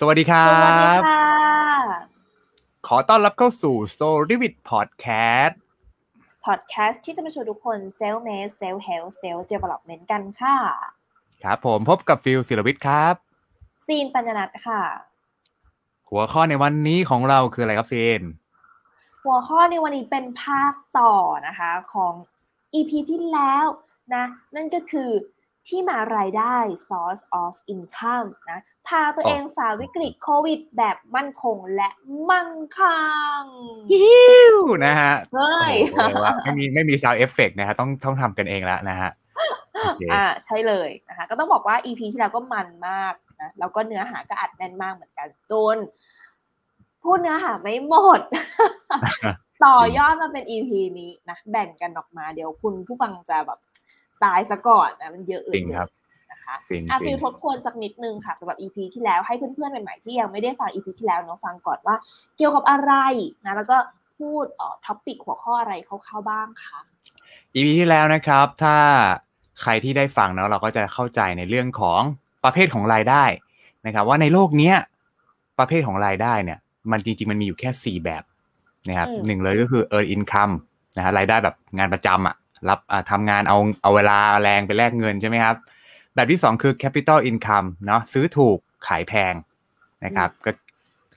สวัสดีครับสวัสดีค่ะ ขอต้อนรับเข้าสู่ Story with Podcast พอดแคสต์ที่จะมาชวนทุกคนเซล f ์เม e เซล f ์เฮล t ์เซล f ์เ e v e l o p เมนต์กันค่ะ ครับผมพบกับฟิลศิลวิทย์ครับ ซีนปัญญนัทค่ะ หัวข้อในวันนี้ของเราคืออะไรครับซีน หัวข้อในวันนี้เป็นภาคต่อนะคะของ EP ที่แล้วนะ นั่นก็คือ ที่มารายได้ source of income นะ พาตัวเองฝ่าวิกฤตโควิดแบบมั่นคงและมั่งคั่งฮิวนะฮะเฮ้ยโอ้โหเรียกว่าไม่มีไม่มี sound effect นะฮะต้องต้องทำกันเองแล้วนะฮะโอเคอ่าใช่เลยนะคะก็ต้องบอกว่า EP ที่แล้วก็มันมากนะแล้วก็เนื้อหาก็อัดแน่นมากเหมือนกันจนพูดเนื้อหาไม่หมด ต่อยอดมาเป็น EP นี้นะแบ่งกันออกมาเดี๋ยวคุณผู้ฟังจะแบบ ตายซะก่อนนะมันเยอะเอจริงครับนะคะจริงอะจริฟิงลทบทวนสักนิดนึงค่ะสำหรับ EP ที่แล้วให้เพื่อนๆใหม่ๆที่ยังไม่ได้ฟัง EP ที่แล้วเนาะฟังก่อนว่า เกี่ยวกับอะไรนะแล้วก็พูดเอ่อท็อปิกหัวข้ออะไรคร่าวๆบ้างคะ EP ที่แล้วนะครับ ถ้าใครที่ได้ฟังเนาะเราก็จะเข้าใจในเรื่องของประเภทของรายได้นะครับ ว่าในโลกเนี้ยประเภทของรายได้เนี่ย มันจริงๆมันมีอยู่แค่สี่แบบนะครับหนึ่งเลยก็คือ earn income นะฮะรายได้แบบงานประจำอะ รับอ่าทำงานเอาเอาเวลาแรงไปแลกเงินใช่ไหมครับ แบบที่สองคือ capital income เนาะซื้อถูกขายแพงนะครับ ก็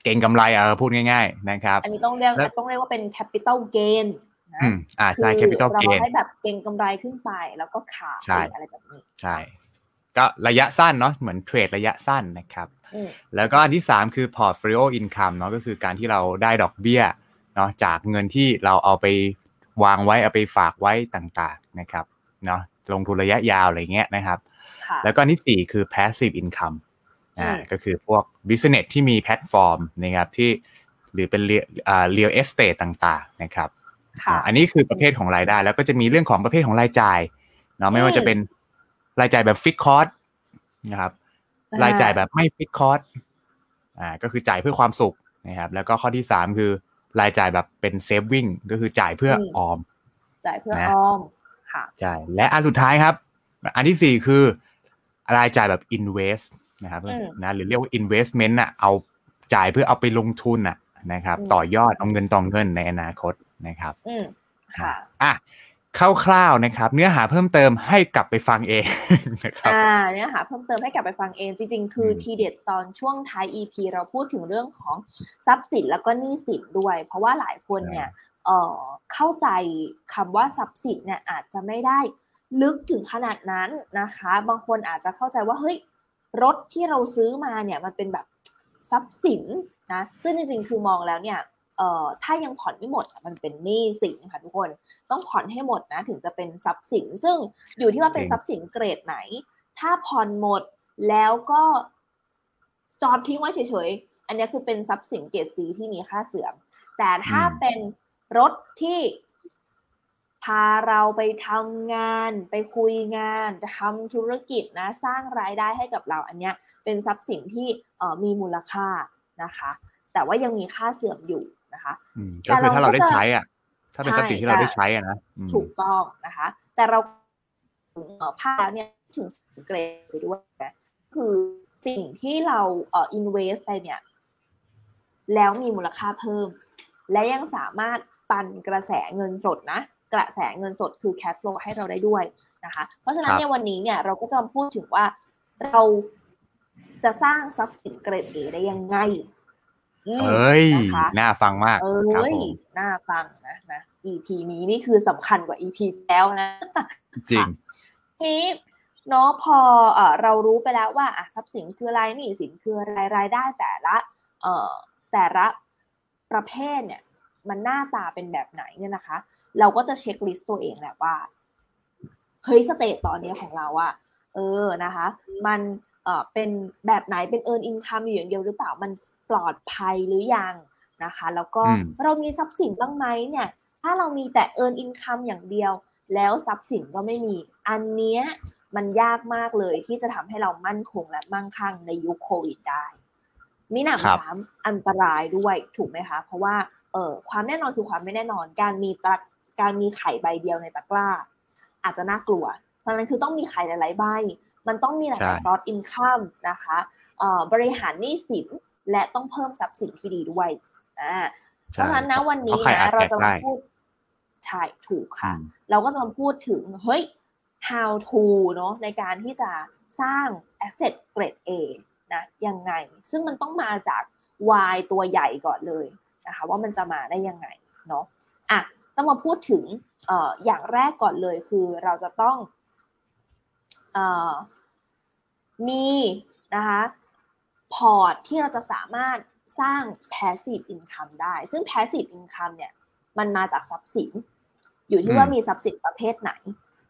เก่งกำไรเออพูดง่าย ๆ นะครับ อันนี้ต้องเรียกแล้วต้องเรียกว่าเป็น capital gain นะอืมอ่าใช่คือ capital เรา gain ให้แบบเก็งกำไรขึ้นไปแล้วก็ขายใช่อะไรแบบนี้ใช่ก็ระยะสั้นเนาะเหมือนเทรดระยะสั้นนะครับอืมแล้วก็อันที่ 3 คือ portfolio income เนาะก็คือการที่เราได้ดอกเบี้ยเนาะจากเงินที่เราเอาไป วางไว้เอาไปฝากไว้ต่างๆนะครับเนาะลงทุนระยะยาวอะไรเงี้ยนะครับค่ะแล้วก็อันที่4คือ passive income อ่าอืมก็คือพวก business ที่มีแพลตฟอร์มนะครับที่หรือเป็น real อ่า real estate ต่างๆนะครับค่ะอ่าอันนี้คือประเภทของรายได้ แล้วก็จะมีเรื่องของประเภทของรายจ่ายเนาะไม่ว่าจะเป็นรายจ่ายแบบฟิกคอร์สนะครับอ่ารายจ่ายแบบไม่ฟิกคอร์สอ่าก็คือจ่ายเพื่อความสุขนะครับ แล้วก็ข้อที่สามคือ รายจ่ายแบบเป็น saving ก็คือจ่ายเพื่อออม จ่ายเพื่อนะออมค่ะใช่และอันสุดท้ายครับ อันที่สี่คือรายจ่ายแบบ invest นะครับอืมนะหรือเรียกว่า investment อะเอาจ่ายเพื่อเอาไปลงทุนอะนะครับอืมต่อยอดเอาเงินต่อเงินในอนาคตนะครับอืมค่ะอะ คร่าวๆนะครับ เนื้อหาเพิ่มเติมให้กลับไปฟังเองนะครับอ่าเนี่ยค่ะเพิ่มเติมให้กลับไปฟังเอง จริง ๆ คืออมทีเด็ดตอนช่วงท้าย EP เราพูดถึงเรื่องของทรัพย์สินแล้วก็หนี้สินด้วย เพราะว่าหลายคนเนี่ยเอ่อเข้าใจคำว่าทรัพย์สินเนี่ยอาจจะไม่ได้ลึกถึงขนาดนั้นนะคะ บางคนอาจจะเข้าใจว่าเฮ้ยรถที่เราซื้อมาเนี่ยมันเป็นแบบทรัพย์สินนะซึ่งจริงๆ คือมองแล้วเนี่ย เอ่อถ้ายังผ่อนไม่หมดอะมันเป็นหนี้สินค่ะทุกคนต้องผ่อนให้หมดนะถึงจะเป็นทรัพย์สิน ซึ่งอยู่ที่ว่าเป็นจริงทรัพย์สินเกรดไหน ถ้าผ่อนหมดแล้วก็จอดทิ้งไว้เฉยๆ อันเนี้ยคือเป็นทรัพย์สินเกรดสีที่มีค่าเสื่อม แต่ถ้าเป็นรถที่พาเราไปทำงานไปคุยงานทำธุรกิจนะ สร้างรายได้ให้กับเราอันเนี้ยเป็นทรัพย์สินที่เอ่อมีมูลค่านะคะ แต่ว่ายังมีค่าเสื่อมอยู่ นะคะอืมก็คือถ้าเราได้ใช้อะ ถ้าเป็นใช่ทรัพย์สินที่เราได้ใช้อะนะอืมถูกต้องนะคะ แต่เราถึงเอ่อภาพแล้วเนี่ยถึงสิ่งเกรดไปด้วยนะคือสิ่งที่เราเอ่อ invest ไปเนี่ย แล้วมีมูลค่าเพิ่ม และยังสามารถปันกระแสเงินสดนะ กระแสเงินสดคือ cash flow ให้เราได้ด้วยนะคะ เพราะฉะนั้นครับในวันนี้เนี่ยเราก็จะมาพูดถึงว่าเราจะสร้างทรัพย์สินเกรด A ได้ยังไงอืม เอ้ยนะคะน่าฟังมาก เอครับ้ยผมน่าฟังนะนะ EP นี้นี่คือสำคัญกว่า EP แล้วนะ จริงทีนี้เนาะพอเอ่อเรารู้ไปแล้วว่าอะทรัพย์สินคืออะไรหนี้สินคืออะไรรายได้แต่ละเอ่อแต่ละประเภทเนี่ย มันหน้าตาเป็นแบบไหนเนี่ยนะคะ เราก็จะเช็คลิสต์ตัวเองแหละว่าเฮ้ยสเตตตอนนี้ของเราอะเออนะคะ มัน เอ่อเป็นแบบไหนเป็น earn income อยู่อย่างเดียวหรือเปล่ามันปลอดภัยหรือยังนะคะ แล้วก็อืมเรามีทรัพย์สินบ้างไหมเนี่ย ถ้าเรามีแต่ earn income อย่างเดียว แล้วทรัพย์สินก็ไม่มี อันเนี้ยมันยากมากเลยที่จะทำให้เรามั่นคงและมั่งคั่งในยุคโควิดได้มีหนำครับซ้ำอันตรายด้วยถูกไหมคะ เพราะว่าเอ่อความแน่นอนคือความไม่แน่นอน การมีตะการมีไข่ใบเดียวในตะกร้า อาจจะน่ากลัว เพราะฉะนั้นคือต้องมีไข่หลายๆใบ มันต้องมีหลายๆใช่ซอสอินคัมนะคะเอ่อบริหารหนี้สินและต้องเพิ่มทรัพย์สินที่ดีด้วยอ่าเพใช่ราะฉะนั้นนะวันนี้เพราะใครอานะจเราแตกจะได้มาพูดใช่ถูกค่ะอืมเราก็จะมาพูดถึงเฮ้ย how to เนอะในการที่จะสร้าง asset grade A นะยังไง ซึ่งมันต้องมาจาก Y ตัวใหญ่ก่อนเลยนะคะว่ามันจะมาได้ยังไงเนาะอะต้องมาพูดถึงเอ่ออย่างแรกก่อนเลยคือเราจะต้องเอ่อ มีนะคะพอร์ตที่เราจะสามารถสร้าง passive income ได้ ซึ่ง passive income เนี่ยมันมาจากทรัพย์สิน อยู่ที่ว่ามีทรัพย์สินประเภทไหน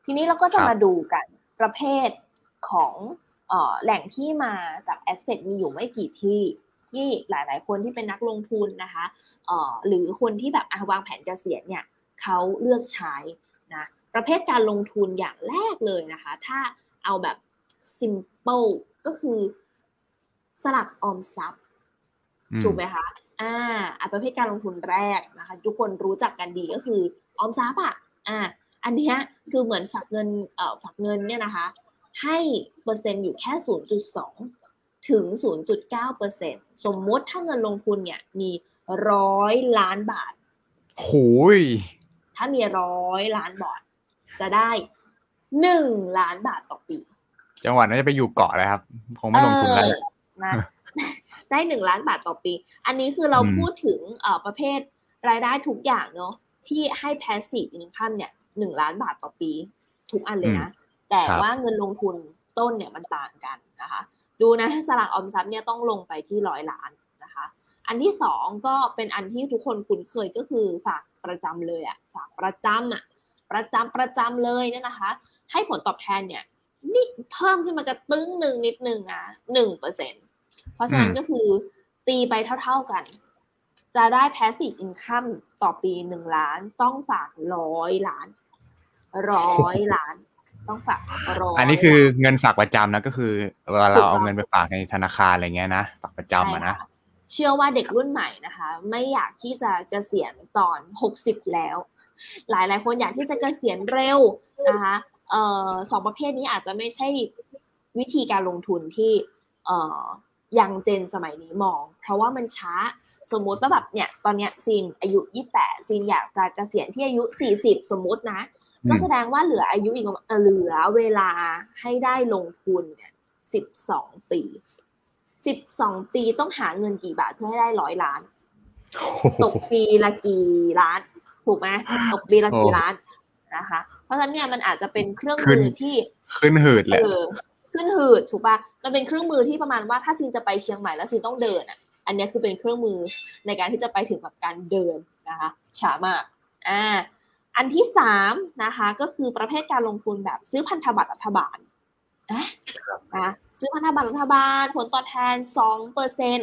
ทีนี้เราก็จะครับมาดูกันประเภทของเออแหล่งที่มาจากแอสเซทมีอยู่ไม่กี่ที่ที่หลาย ๆ คนที่เป็นนักลงทุนนะคะเอ่อหรือคนที่แบบอะวางแผนเกษียณเนี่ยเขาเลือกใช้นะประเภทการลงทุนอย่างแรกเลยนะคะ ถ้า เอาแบบ simple ก็คือสลับออมทรัพย์อืมถูกไหมคะอ่าอะประเภทการลงทุนแรกนะคะ ทุกคนรู้จักกันดีก็คือออมทรัพย์อะอ่า อันเนี้ยคือเหมือนฝากเงินเอ่อฝากเงินเนี่ยนะคะ ให้เปอร์เซ็นต์อยู่แค่ 0.2 ถึง 0.9เปอร์เซ็นต์สมมติถ้าเงินลงทุนเนี่ยมีร้อยล้านบาทโหยถ้ามีร้อยล้านบาทจะได้ หนึ่งล้านบาทต่อปี จังหวัดน่าจะไปอยู่เกาะเลยครับคงไม่ลงทุนแล้วเออนะได้หนึ่งล้านบาทต่อปี อันนี้คือเราอืมพูดถึงเอ่อประเภทรายได้ทุกอย่างเนาะที่ให้ passive income เนี่ยหนึ่งล้านบาทต่อปี ทุกอันเลยนะ แต่ครับว่าเงินลงทุนต้นเนี่ยมันต่างกันนะคะ ดูนะสลากออมทรัพย์เนี่ยต้องลงไปที่ร้อยล้านนะคะ อันที่สองก็เป็นอันที่ทุกคนคุ้นเคยก็คือฝากประจำเลยอะฝากประจำอะประจำประจำเลยเนี่ยนะคะ ให้ผลตอบแทนเนี่ยนี่เพิ่มขึ้นมากระตึ้งหนึ่งนิดนึงนะหนึ่งเปอร์เซ็นเพราะฉะนั้นอืมก็คือตีไปเท่าๆกัน จะได้ passive income ต่อปีหนึ่งล้าน ต้องฝากร้อยล้านร้อยล้าน ต้องฝากร้อยอันนี้คือล้าเงินฝากประจำนะก็คือเวลาถูเรากต้องเอาเงินไปฝากในธนาคารอะไรเงี้ยนะฝากประจำอะนะใช่ค่เชื่อว่าเด็กรุ่นใหม่นะคะ ไม่อยากที่จะเกษียณตอนหกสิบแล้ว หลายหลายๆคนอยากที่จะเกษียณเร็วนะคะ เอ่อสองประเภทนี้อาจจะไม่ใช่วิธีการลงทุนที่เอ่อยังเจนสมัยนี้มอง เพราะว่ามันช้าสมมุติว่าแบบเนี่ยตอนเนี้ยซีนอายุ28ซีนอยากจะเกษียณที่อายุ40สมมุตินะอืมก็แสดงว่าเหลืออายุอีกประมาณเอ่อเหลือเวลาให้ได้ลงทุนเนี่ย12ปี12ปีต้องหาเงินกี่บาทเพื่อให้ได้ร้อยล้าน ตกปีละกี่ล้าน ถูกไหมตกปีละกี่โอ้ล้านนะคะเพ ราะฉะนั้นเนี่ยมันอาจจะเป็นเครื่องขึ้มืนอที่ขึ้นหืดเลเอยอขึ้นหืดถูกปะมันเป็นเครื่องมือที่ประมาณว่าถ้าซินจะไปเชียงใหม่แล้วซินต้องเดินอะ อันเนี้ยคือเป็นเครื่องมือในการที่จะไปถึงแบบการเดินนะคะช้ามากอ่าอันที่สามนะคะก็คือประเภทการลงทุนแบบซื้อพันธบัตรรัฐบาลอะนะซื้อพันธบัตรรัฐบาล ผลตอบแทนสองเปอร์เซ็น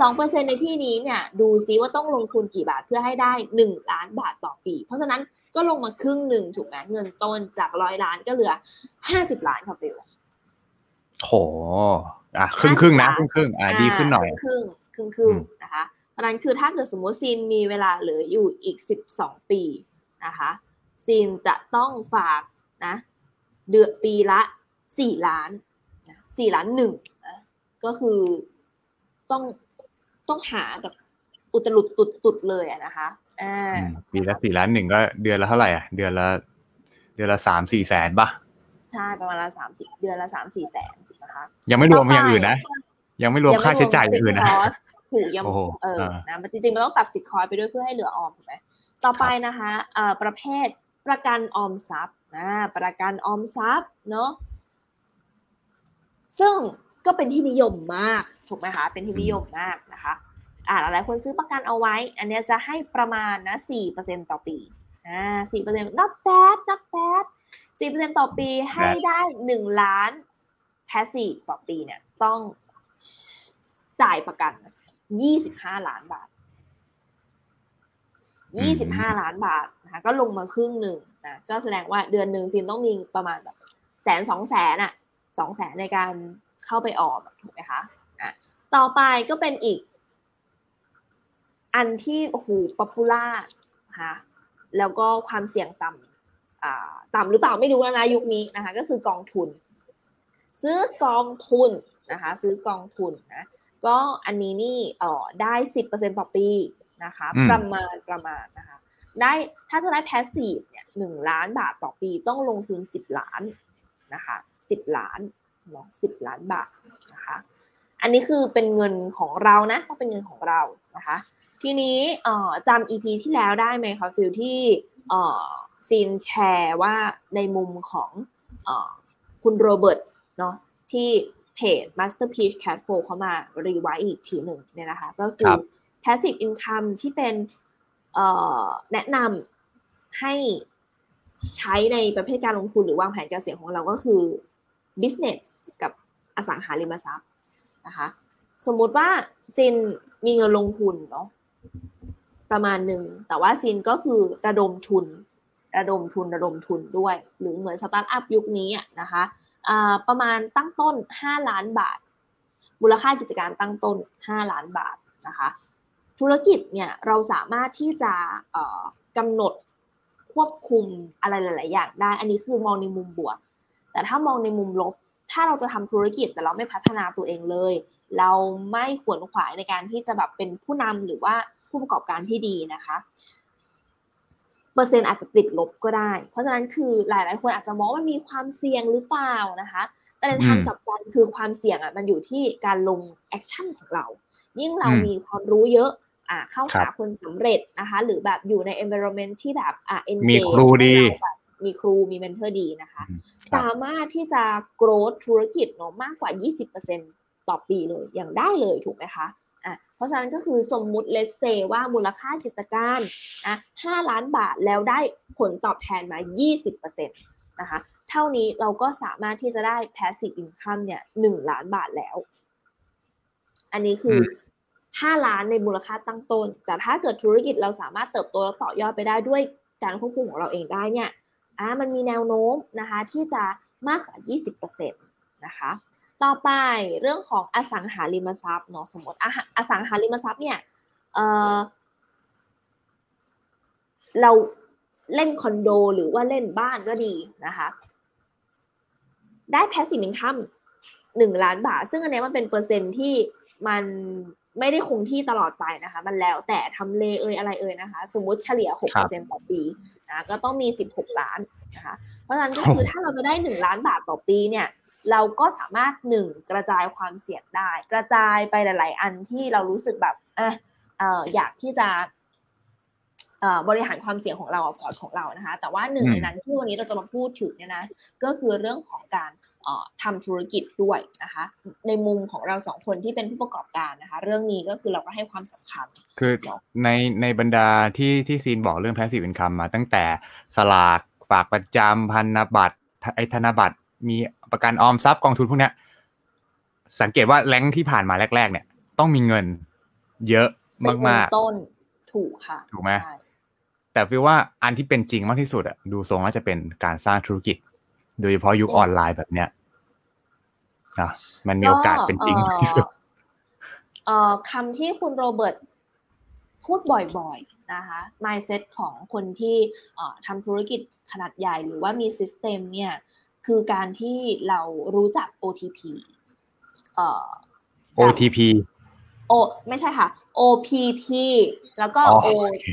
สองเปอร์เซ็นในที่นี้เนี่ยดูซิว่าต้องลงทุนกี่บาทเพื่อให้ได้หนึ่งล้านบาทต่อปี เพราะฉะนั้น ก็ลงมาครึ่งหนึ่งถูกไหมเงินต้นจากร้อยล้านก็เหลือห้าสิบล้านค่ะฟิลโหอะครึ่งครึ่งๆนะ50ครึ่งครึ่งๆอะดีขึ้นหน่อยครึ่งครึ่งครึ่งอืมๆนะคะเพราะฉะนั้นคือถ้าเกิดสมมติซีนมีเวลาเหลืออยู่อีกสิบสองปีนะคะซีนจะต้องฝากนะเดือนปีละสี่ล้านสี่ล้านหนึ่งนะก็คือต้องต้องหาแบบอุตลุดตุดตุดๆเลยอะนะคะอ่าอืม ปีละสี่ล้านหนึ่งก็เดือนละเท่าไหร่อะ เดือนละ เดือนละสามสี่แสนป่ะ ใช่ประมาณละสามสิบเดือนละสามสี่แสนนะคะยังไม่รวมต่อไปอย่างอื่นนะ ยังไม่รวมค่าใช้จ่ายอย่างอื่นนะยังไม่รวม fixed cost ถูกยังโอ้โหเอออ่านะมันจริงๆมันต้องตัดสิทคอยไปด้วยเพื่อให้เหลือออมถูกไหมต่อไปนะคะเอ่อประเภทประกันออมทรัพย์นะประกันออมทรัพย์เนาะซึ่งก็เป็นที่นิยมมากถูกไหมคะเป็นที่นิยมมากนะคะ อ่าหลายคนซื้อประกันเอาไว้ อันเนี้ยจะให้ประมาณนะสี่เปอร์เซ็นต่อปีอ่าสี่เปอร์เซ็นต์ not bad not bad สี่เปอร์เซ็นต่อปีให้ได้หนึ่งล้าน passive ต่อปีเนี่ยต้องจ่ายประกันยี่สิบห้าล้านบาทยี่สิบห้าล้านบาทนะคะก็ลงมาครึ่งหนึ่งนะก็แสดงว่าเดือนหนึ่งซีนต้องมีประมาณแบบแสนสองแสนอะสองแสนในการเข้าไปออมถูกไหมคะอะต่อไปก็เป็นอีก อันที่โอ้โห popular นะคะแล้วก็ความเสี่ยงต่ำอ่าต่ำหรือเปล่าไม่รู้แล้วนะยุคนี้นะคะ ก็คือกองทุน ซื้อกองทุนนะคะ ซื้อกองทุนนะก็อันนี้นี่เอ่อได้สิบเปอร์เซ็นต่อปีนะคะอืมประมาณประมาณนะคะ ได้ถ้าจะได้ passive เนี่ยหนึ่งล้านบาทต่อปีต้องลงทุนสิบล้านนะคะสิบล้านเนาะสิบล้านบาทนะคะ อันนี้คือเป็นเงินของเรานะต้องเป็นเงินของเรานะคะ ทีนี้เอ่อจำ EP ที่แล้วได้ไหมคะฟิลที่เอ่อซีนแชร์ว่าในมุมของเอ่อคุณโรเบิร์ตเนาะที่เพจ Masterpiece Cat f o เขามารีไวซ์อีกทีหนึ่งเนี่ยนะคะ ก็คืครัอบ passive income ที่เป็นเอ่อแนะนำให้ใช้ในประเภทการลงทุนหรือวางแผนการเสี่ยงของเราก็คือ business กับอสังหาริมทรัพย์นะคะ สมมุติว่าซินมีเงินลงทุนเนาะ ประมาณหนึ่ง แต่ว่าซินก็คือระดมทุน ระดมทุนระดมทุนด้วย หรือเหมือนสตาร์ทอัพยุคนี้นะคะประมาณตั้งต้น 5 ล้านบาท มูลค่ากิจการตั้งต้น 5 ล้านบาทนะคะ ธุรกิจเนี่ยเราสามารถที่จะกำหนดควบคุมอะไรหลาย ๆ อย่างได้ อันนี้คือมองในมุมบวก แต่ถ้ามองในมุมลบ ถ้าเราจะทำธุรกิจแต่เราไม่พัฒนาตัวเองเลย เราไม่ขวนขวายในการที่จะแบบเป็นผู้นำหรือว่า ผู้ประกอบการที่ดีนะคะเปอร์เซ็นต์อาจจะติดลบก็ได้ เพราะฉะนั้นคือหลาย ๆ คนอาจจะมองว่ามันมีความเสี่ยงหรือเปล่านะคะ แต่ในทางอืมกลับกันคือความเสี่ยงอะมันอยู่ที่การลง action ของเรา ยิ่งเราอืมมีความรู้เยอะอ่าเข้าครัหาบคนสำเร็จนะคะ หรือแบบอยู่ใน environment ที่แบบอ่า engage มีครูดีให้เราแบบมีครูมี mentor ดีนะคะอืมครับสามารถที่จะ growth ธุรกิจเนาะมากกว่า 20%ต่อปีเลยอย่างได้เลยถูกไหมคะอะเพ ราะฉะนั้นก็คือสมมุติ let's say ว่ามูลค่ากิจการนะ5ล้านบาทแล้วได้ผลตอบแทนมา 20%นะคะเท่านี้เราก็สามารถที่จะได้ passive income เนี่ย1ล้านบาทแล้ว อันนี้คืออม5ล้านในมูลค่าตั้งต้น แต่ถ้าเกิดธุรกิจเราสามารถเติบโตและต่อยอดไปได้ด้วยการควบคุมของเราเองได้เนี่ยอ่ามันมีแนวโน้มนะคะที่จะมากกว่า 20%นะคะ ต่อไปเรื่องของอสังหาริมทรัพย์เนาะสมมติอะอสังหาริมทรัพย์เนี่ยเออเราเล่นคอนโดหรือว่าเล่นบ้านก็ดีนะคะ ได้ passive income หนึ่งล้านบาท ซึ่งอันเนี้ยมันเป็นเปอร์เซ็นต์ที่มันไม่ได้คงที่ตลอดไปนะคะ มันแล้วแต่ทำเลเอ่ยอะไรเอ่ยนะคะ สมมุติเฉลี่ย6%ต่อปีนะก็ต้องมี16ล้านนะคะ เพราะฉะนั้นก็คือถ้าเราจะได้1ล้านบาทต่อปีเนี่ย เราก็สามารถหนึ่งกระจายความเสี่ยงได้ กระจายไปหลาย ๆ อันที่เรารู้สึกแบบเออเอออยากที่จะเอ่อบริหารความเสี่ยงของเราพอร์ตของเรานะคะ แต่ว่าหนึ่งอืมในนั้นที่วันนี้เราจะมาพูดถึงเนี่ยนะก็คือเรื่องของการเอ่อทำธุรกิจด้วยนะคะ ในมุมของเราสองคนที่เป็นผู้ประกอบการนะคะ เรื่องนี้ก็คือเราก็ให้ความสำคัญ คือในในบรรดาที่ที่ซีนบอกเรื่อง passive income มาตั้งแต่สลากฝากประจำพันธบัตรไอธนบัตร มีประกันออมทรัพย์กองทุนพวกเนี้ย สังเกตว่าแรงค์ที่ผ่านมาแรก ๆ เนี่ย ต้องมีเงิน เยอะเป็นเงินมากต้นถูกค่ะ ถูกไหมใช่ๆแต่ฟีลว่าอันที่เป็นจริงมากที่สุดอะดูทรงว่าจะเป็นการสร้างธุรกิจ โดยเฉพาะยุคออนไลน์แบบเนี้ยนะมันมีโอกาสเป็นจริงมากที่สุดเอ่อคำที่คุณโรเบิร์ตพูดบ่อยๆนะคะ mindset ของคนที่เอ่อทำธุรกิจขนาดใหญ่หรือว่ามี system เนี่ย คือการที่เรารู้จัก OTP เอ่อ OTP โอไม่ใช่ค่ะ OPP แล้วก็อ๋อ O โอเค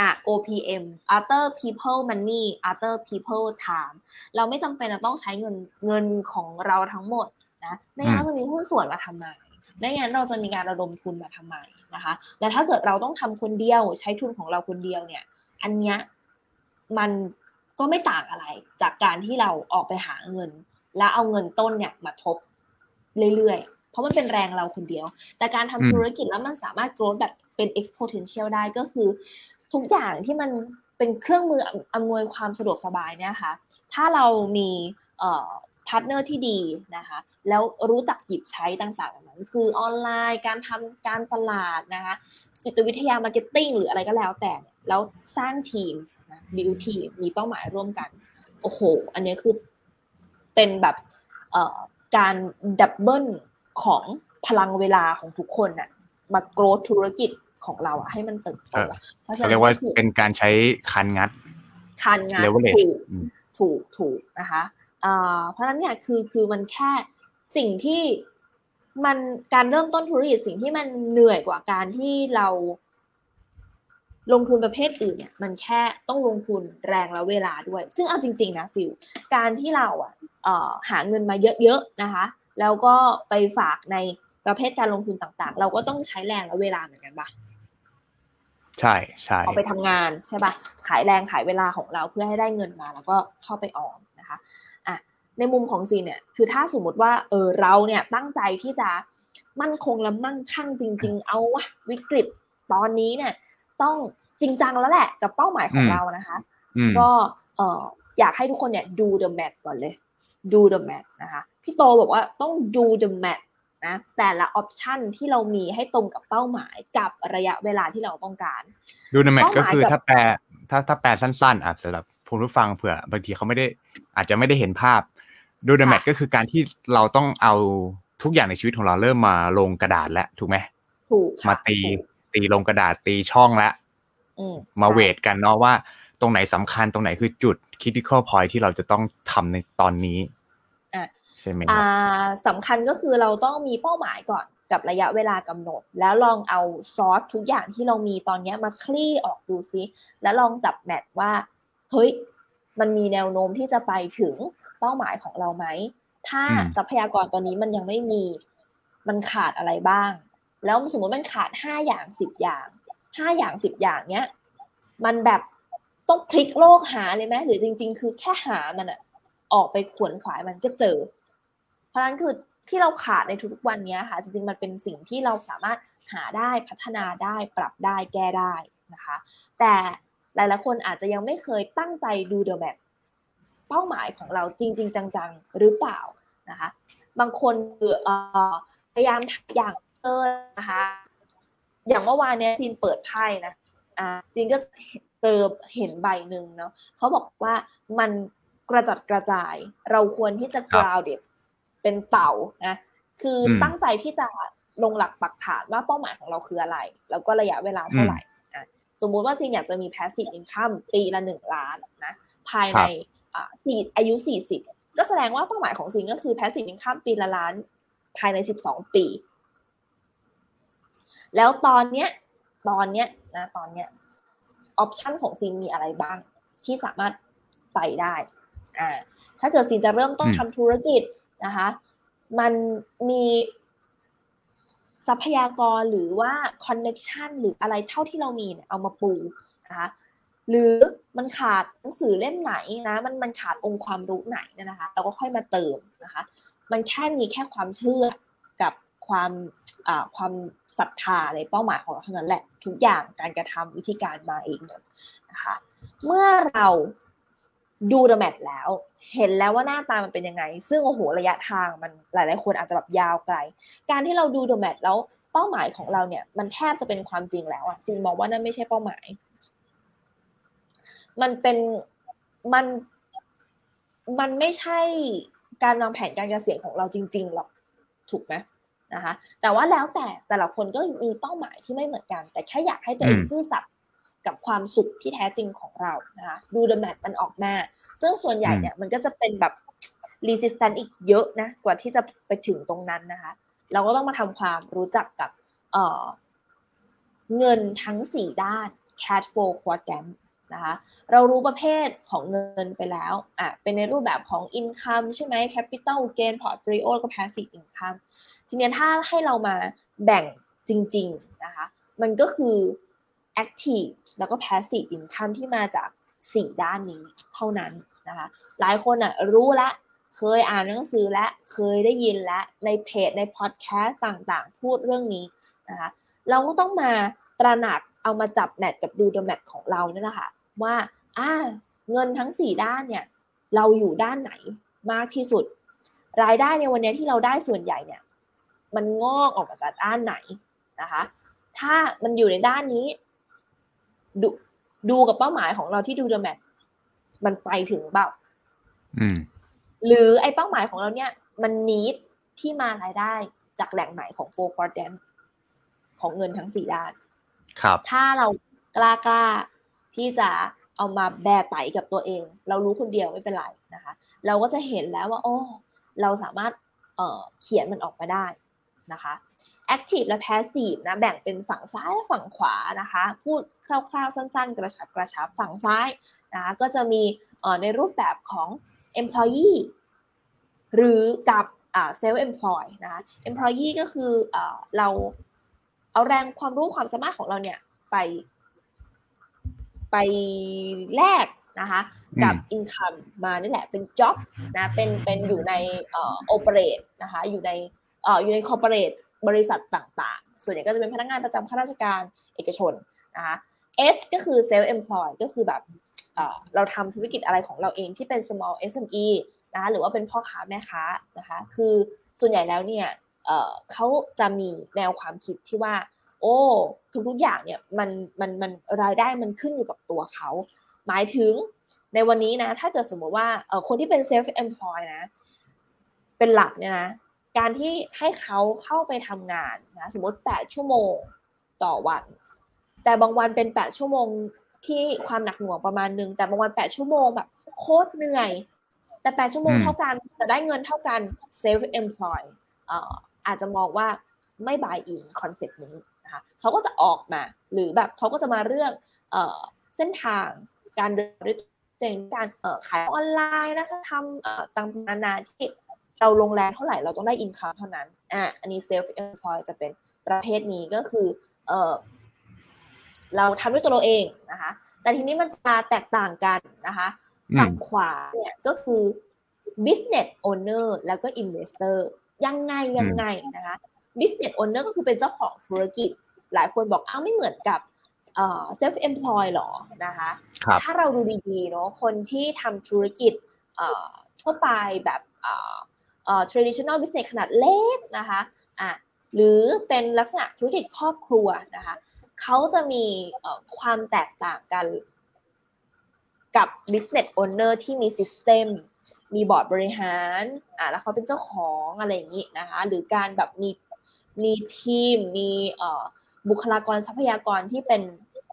อะ OPM other people money other people time เราไม่จำเป็นจะต้องใช้เงินเงินของเราทั้งหมดนะไม่งั้นอืมเราจะมีหุ้นส่วนมาทำไมไม่งั้นเราจะมีการระดมทุนมาทำไมนะคะ และถ้าเกิดเราต้องทำคนเดียวใช้ทุนของเราคนเดียวเนี่ย อันเนี้ยมัน ก็ไม่ต่างอะไรจากการที่เราออกไปหาเงิน แล้วเอาเงินต้นเนี่ยมาทบเรื่อยๆ เพราะมันเป็นแรงเราคนเดียว แต่การทำธุรกิจแล้วมันสามารถ growth แบบเป็น exponential ได้ก็คือ ทุกอย่างที่มันเป็นเครื่องมืออำนวยความสะดวกสบายเนี่ยค่ะ ถ้าเรามี partner ที่ดีนะคะ แล้วรู้จักหยิบใช้ต่างๆนั้นคือออนไลน์ การทำการตลาดนะคะ จิตวิทยา marketing หรืออะไรก็แล้วแต่ แล้วสร้างทีม build team มีเป้าหมายร่วมกัน โอ้โห อันนี้คือเป็นแบบเอ่อการ double ของพลังเวลาของทุกคนน่ะมาโกรธธุรกิจของเราอะให้มันเติบโตเออเพราะฉะเขานั้นเรียกว่าก็คือเป็นการใช้คันงัดคันงาน leverage ถูกอืมถูกถูกนะคะอ่าเพราะฉะนั้นเนี่ยคือคือมันแค่สิ่งที่มันการเริ่มต้นธุรกิจสิ่งที่มันเหนื่อยกว่าการที่เรา ลงทุนประเภทอื่นเนี่ยมันแค่ต้องลงทุนแรงและเวลาด้วย ซึ่งเอาจริง ๆ นะฟิลการที่เราอะเอ่อหาเงินมาเยอะๆนะคะ แล้วก็ไปฝากในประเภทการลงทุนต่างๆ เราก็ต้องใช้แรงและเวลาเหมือนกันปะใช่ใช่เอาไปทำงานใช่ปะขายแรงขายเวลาของเราเพื่อให้ได้เงินมา แล้วก็เข้าไปออมนะคะอะในมุมของซีนเนี่ยคือถ้าสมมติว่าเออเราเนี่ยตั้งใจที่จะมั่นคงและมั่งคั่งจริง ๆ เอาวะวิกฤตตอนนี้เนี่ย ต้องจริงจังแล้วแหละ กับเป้าหมายของเรานะคะอืมก็เอออยากให้ทุกคนเนี่ยดู the match ก่อนเลย ดู the match นะคะพี่โตบอกว่าต้องดู the match นะแต่ละออปชันที่เรามีให้ตรงกับเป้าหมายกับระยะเวลาที่เราต้องการ ดูในแมทเป้าหก็มายคือกับถ้าแปลถ้าถ้าแปลสั้นๆอะสำหรับผู้รู้ฟังเผื่อบางทีเขาไม่ได้อาจจะไม่ได้เห็นภาพดูในแมทก็คือการที่เราต้องเอาทุกอย่างในชีวิตของเราเริ่มมาลงกระดาษแล้วถูกไหมถูกค่ะมาตีถูก ตีลงกระดาษตีช่องแล้วอืมมาใช่เวทกันเนาะว่า ตรงไหนสำคัญตรงไหนคือจุด critical point ที่เราจะต้องทำในตอนนี้อะใช่ไหมคอ่รับาสำคัญก็คือเราต้องมีเป้าหมายก่อนกับระยะเวลากำหนด แล้วลองเอาซอสทุกอย่างที่เรามีตอนเนี้ยมาคลี่ออกดูซิแล้วลองจับแมทว่า เฮ้ย มันมีแนวโน้มที่จะไปถึงเป้าหมายของเราไหม ถ้าอืมทรัพยากรตอนนี้มันยังไม่มี มันขาดอะไรบ้าง แล้วสมมติมันขาดห้าอย่างสิบอย่างห้าอย่างสิบอย่างเนี้ย มันแบบต้องพลิกโลกหาเลยไหมหรือจริง ๆ คือแค่หามันอะออกไปขวนขวายมันก็เจอ เพราะนั้นคือที่เราขาดในทุกๆวันเนี้ยค่ะ จริงๆมันเป็นสิ่งที่เราสามารถหาได้พัฒนาได้ปรับได้แก้ได้นะคะ แต่หลายๆคนอาจจะยังไม่เคยตั้งใจดูเดอะแมปเป้าหมายของเราจริง ๆ จังๆหรือเปล่านะคะ บางคนคือพยายามทำอย่าง เออนะคะ อย่างเมื่อวานเนี้ยจีนเปิดไพ่นะอ่าจีนก็เจอเห็นใบหนึ่งเนาะเขาบอกว่ามันกระจัดกระจาย เราควรที่จะครับ grounded เป็นเต่านะคืออมตั้งใจที่จะลงหลักปักฐานว่าเป้าหมายของเราคืออะไร แล้วก็ระยะเวลาเท่าไหร่อะสมมุติว่าจีนอยากจะมี passive income ปีละหนึ่งล้านนะภายในอ่าสี่อายุสี่สิบก็แสดงว่าเป้าหมายของซีนก็คือ passive income ปีละล้านภายในสิบสองปี แล้วตอนเนี้ยตอนเนี้ยนะตอนเนี้ย option ของซีนมีอะไรบ้างที่สามารถไปได้อ่าถ้าเกิดซีนจะเริ่มต้นอืมทำธุรกิจนะคะ มันมีทรัพยากรหรือว่า connection หรืออะไรเท่าที่เรามีเนี่ยเอามาปูนะคะหรือมันขาดหนังสือเล่มไหนนะมันมันขาดองค์ความรู้ไหนเนี่ยนะคะ เราก็ค่อยมาเติมนะคะ มันแค่มีแค่ความเชื่อกับ ความความศรัทธาในเป้าหมายของเราเท่านั้นแหละทุกอย่างการกระทำวิธีการมาเองนะคะเมื่อเราดูเดอะแมทแล้ว เห็นแล้วว่าหน้าตามันเป็นยังไง ซึ่งโอ้โหระยะทางมันหลาย ๆ คนอาจจะแบบยาวไกล การที่เราดูเดอะแมทแล้วเป้าหมายของเราเนี่ย มันแทบจะเป็นความจริงแล้วอะซินมองว่านั่นไม่ใช่เป้าหมาย มันเป็นมันมันไม่ใช่การวางแผนการเกษียณของเราจริง ๆ หรอกถูกไหม นะคะ แต่ว่าแล้วแต่แต่ละคนก็มีเป้าหมายที่ไม่เหมือนกัน แต่แค่อยากให้ตัวเองอืมซื่อสัตย์กับความสุขที่แท้จริงของเรานะคะดูเดอะแมทมันออกมาซึ่งส่วนใหญ่เนี่ยมันก็จะเป็นแบบ resistance อีกเยอะนะกว่าที่จะไปถึงตรงนั้นนะคะ เราก็ต้องมาทำความรู้จักกับเอ่อเงินทั้งสี่ด้าน cash flow quadrant นะคะ เรารู้ประเภทของเงินไปแล้วอะเป็นในรูปแบบของ income ใช่ไหม capital gain portfolio แล้วก็ passive income ทีนี้ถ้าให้เรามาแบ่งจริงๆนะคะ มันก็คือ active แล้วก็ passive income ที่มาจากสี่ด้านนี้เท่านั้นนะคะ หลายคนอะรู้ละเคยอ่านหนังสือและเคยได้ยินและในเพจในพอดแคสต์ต่างๆ พูดเรื่องนี้นะคะเราก็ต้องมาตระหนักเอามาจับแมทกับดูเดอะแมทของเราเนี่ยนะคะ ว่าอ่าเงินทั้งสี่ด้านเนี่ย เราอยู่ด้านไหนมากที่สุด รายได้ในวันนี้ที่เราได้ส่วนใหญ่เนี่ย มันงอกออกมาจากด้านไหนนะคะ ถ้ามันอยู่ในด้านนี้ ดูดูกับเป้าหมายของเราที่ดู the map มันไปถึงเปล่าอืมหรือไอ้เป้าหมายของเราเนี่ย มันนิดที่มารายได้จากแหล่งไหนของ four quadrant ของเงินทั้งสี่ด้าน ครับ ถ้าเรากล้ากล้า ที่จะเอามาแบไต๋กับตัวเอง เรารู้คนเดียวไม่เป็นไรนะคะ เราก็จะเห็นแล้วว่าโอ้เราสามารถเขียนมันออกมาได้นะคะ active และ passive นะแบ่งเป็นฝั่งซ้ายและฝั่งขวานะคะพูดคร่าวๆสั้นๆ กระชับกระชับฝั่งซ้ายนะคะก็จะมีในรูปแบบของ employee หรือกับ self employ นะคะ employee ก็คืออเราเอาแรงความรู้ความสามารถของเราเนี่ยไป ไปแลกนะคะกับ income มานี่แหละเป็น job นะเป็นเป็นอยู่ในเอ่อ operate นะคะอยู่ในเอ่ออยู่ใน corporate บริษัทต่างๆ ส่วนใหญ่ก็จะเป็นพนักงานประจำข้าราชการเอกชนนะคะ S ก็คือ self employed ก็คือแบบเราทำธุรกิจอะไรของเราเองที่เป็น small SME นะคะหรือว่าเป็นพ่อค้าแม่ค้านะคะคือส่วนใหญ่แล้วเนี่ยเขาจะมีแนวความคิดที่ว่า โอ้ทุกๆอย่างเนี่ยมันมันมันรายได้มันขึ้นอยู่กับตัวเขา หมายถึงในวันนี้นะ ถ้าเกิดสมมติว่าคนที่เป็น self employed นะ เป็นหลักเนี่ยนะ การที่ให้เขาเข้าไปทำงานนะสมมติ 8 ชั่วโมงต่อวัน แต่บางวันเป็น 8 ชั่วโมงที่ความหนักหน่วงประมาณนึง แต่บางวัน 8 ชั่วโมงแบบโคตรเหนื่อย แต่ 8 ชั่วโมงเท่ากัน แต่ได้เงินเท่ากัน self employ อาจจะมองว่าไม่ buy in concept นี้ นะคะเขาก็จะออกมา หรือแบบเขาก็จะมาเรื่องเส้นทางการเดินด้วยตัวเองการขายออนไลน์นะคะทำต่างๆนานาที่เราลงแรงเท่าไหร่เราต้องได้ income เท่านั้นอะอันนี้ self employ จะเป็นประเภทนี้ก็คือเออเราทำด้วยตัวเราเองนะคะ แต่ทีนี้มันจะแตกต่างกันนะคะ ฝั่งขวาเนี่ยก็คือ business owner แล้วก็ investor ยังไงยังไงนะคะ business owner ก็คือเป็นเจ้าของธุรกิจ หลายคนบอกอ้าวไม่เหมือนกับเอ่อ self employ หรอนะคะคถ้าเราดูดีๆเนาะคนที่ทำธุรกิจเอ่อทั่วไปแบบเอ่อ traditional business ขนาดเล็กนะคะอะหรือเป็นลักษณะธุรกิจครอบครัวนะคะเขาจะมีความแตกต่างกันกับ business owner ที่มี system มีบอร์ดบริหารอะแล้วเขาเป็นเจ้าของอะไรอย่างนี้นะคะ หรือการแบบมี มีทีม มีบุคลากรทรัพยากรที่เป็น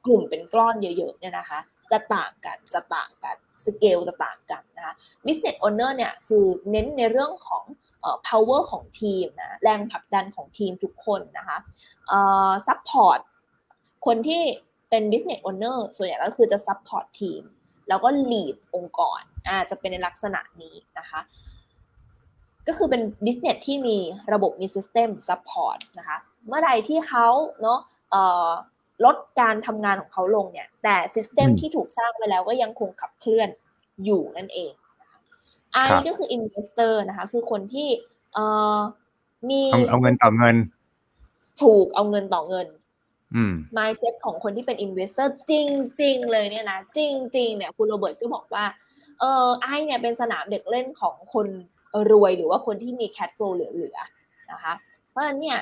กลุ่มเป็นกล้อนเยอะๆเนี่ยนะคะ จะต่างกันจะต่างกันสเกลจะต่างกันนะคะ business owner เนี่ยคือเน้นในเรื่องของ power ของทีมนะแรงผลักดันของทีมทุกคนนะคะ support คนที่เป็น business owner ส่วนใหญ่ก็คือจะ support ทีม แล้วก็ lead องค์กรอาจะเป็นในลักษณะนี้นะคะ ก็คือเป็น business ที่มีระบบมี system support นะคะเมื่อใดที่เขาเนาะลดการทำงานของเขาลงเนี่ย แต่ system ที่ถูกสร้างไปแล้วก็ยังคงขับเคลื่อนอยู่นั่นเอง I ก็คือ investor นะคะ คือคนที่เอ่อมีเอาเงินต่อเงิน ถูกเอาเงินต่อเงินอืม mindset ของคนที่เป็น investor จริง ๆ เลยเนี่ยนะ จริง ๆ เนี่ย คุณโรเบิร์ตก็บอกว่า เออ I เนี่ยเป็นสนามเด็กเล่นของคน รวยหรือว่าคนที่มี cash flow เหลือๆนะคะ เพราะฉะนั้นเนี่ย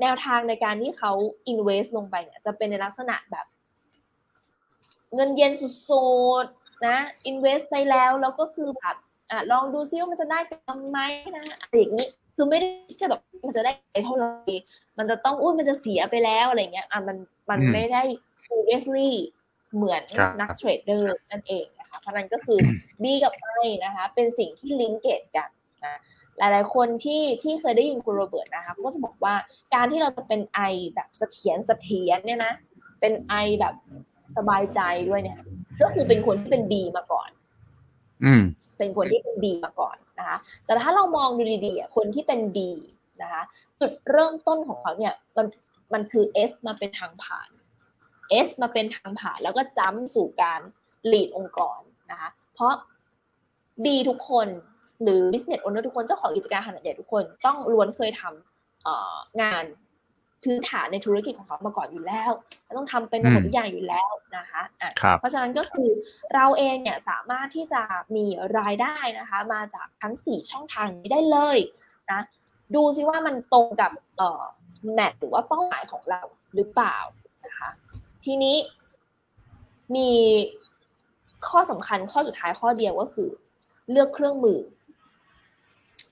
แนวทางในการที่เขา invest ลงไปเนี่ยจะเป็นในลักษณะแบบ เงินเย็นสุดๆนะ invest ไปแล้วแล้วก็คือแบบอะลองดูซิว่ามันจะได้กำไรนะอะไรอย่างนี้คือไม่ได้จะแบบมันจะได้เท่าไหร่มันจะต้องอุ้ยมันจะเสียไปแล้วอะไรเงี้ยอะมันมันไม่ได้ seriously เหมือนนักเทรดเดอร์นั่นเอง นะคะเพราะนั้นก็คือ B กับ I นะคะ เป็นสิ่งที่ลิงเกตกันนะหลายๆ คนที่ที่เคยได้ยินคุณโรเบิร์ตนะคะก็จะบอกว่าการที่เราจะเป็นไอแบบเสถียรเสถียรเนี่ยนะเป็นไอแบบสบายใจด้วยเนี่ย ก็คือเป็นคนที่เป็นดีมาก่อน อืม เป็นคนที่เป็นดีมาก่อนนะคะ แต่ถ้าเรามองดูดีๆคนที่เป็นดีนะคะ จุดเริ่มต้นของเขาเนี่ยมันมันคือเอสมาเป็นทางผ่านเอสมาเป็นทางผ่านแล้วก็จ้ำสู่การหลีดองค์กร นะคะ เพราะดีทุกคนหรือ business owner ทุกคนเจ้าของกิจการขนาดใหญ่ทุกคนต้องล้วนเคยทำงานพื้นฐานในธุรกิจของเขามาก่อนอยู่แล้วต้องทำเป็นหมดทุกอย่างอยู่แล้วนะคะะเพราะฉะนั้นก็คือเราเองเนี่ยสามารถที่จะมีรายได้นะคะ มาจากทั้ง 4 ช่องทางนี้ได้เลยนะดูซิว่ามันตรงกับแมทหรือว่าเป้าหมายของเราหรือเปล่านะคะ ทีนี้มี ข้อสำคัญข้อสุดท้ายข้อเดียวก็คือ เลือกเครื่องมือ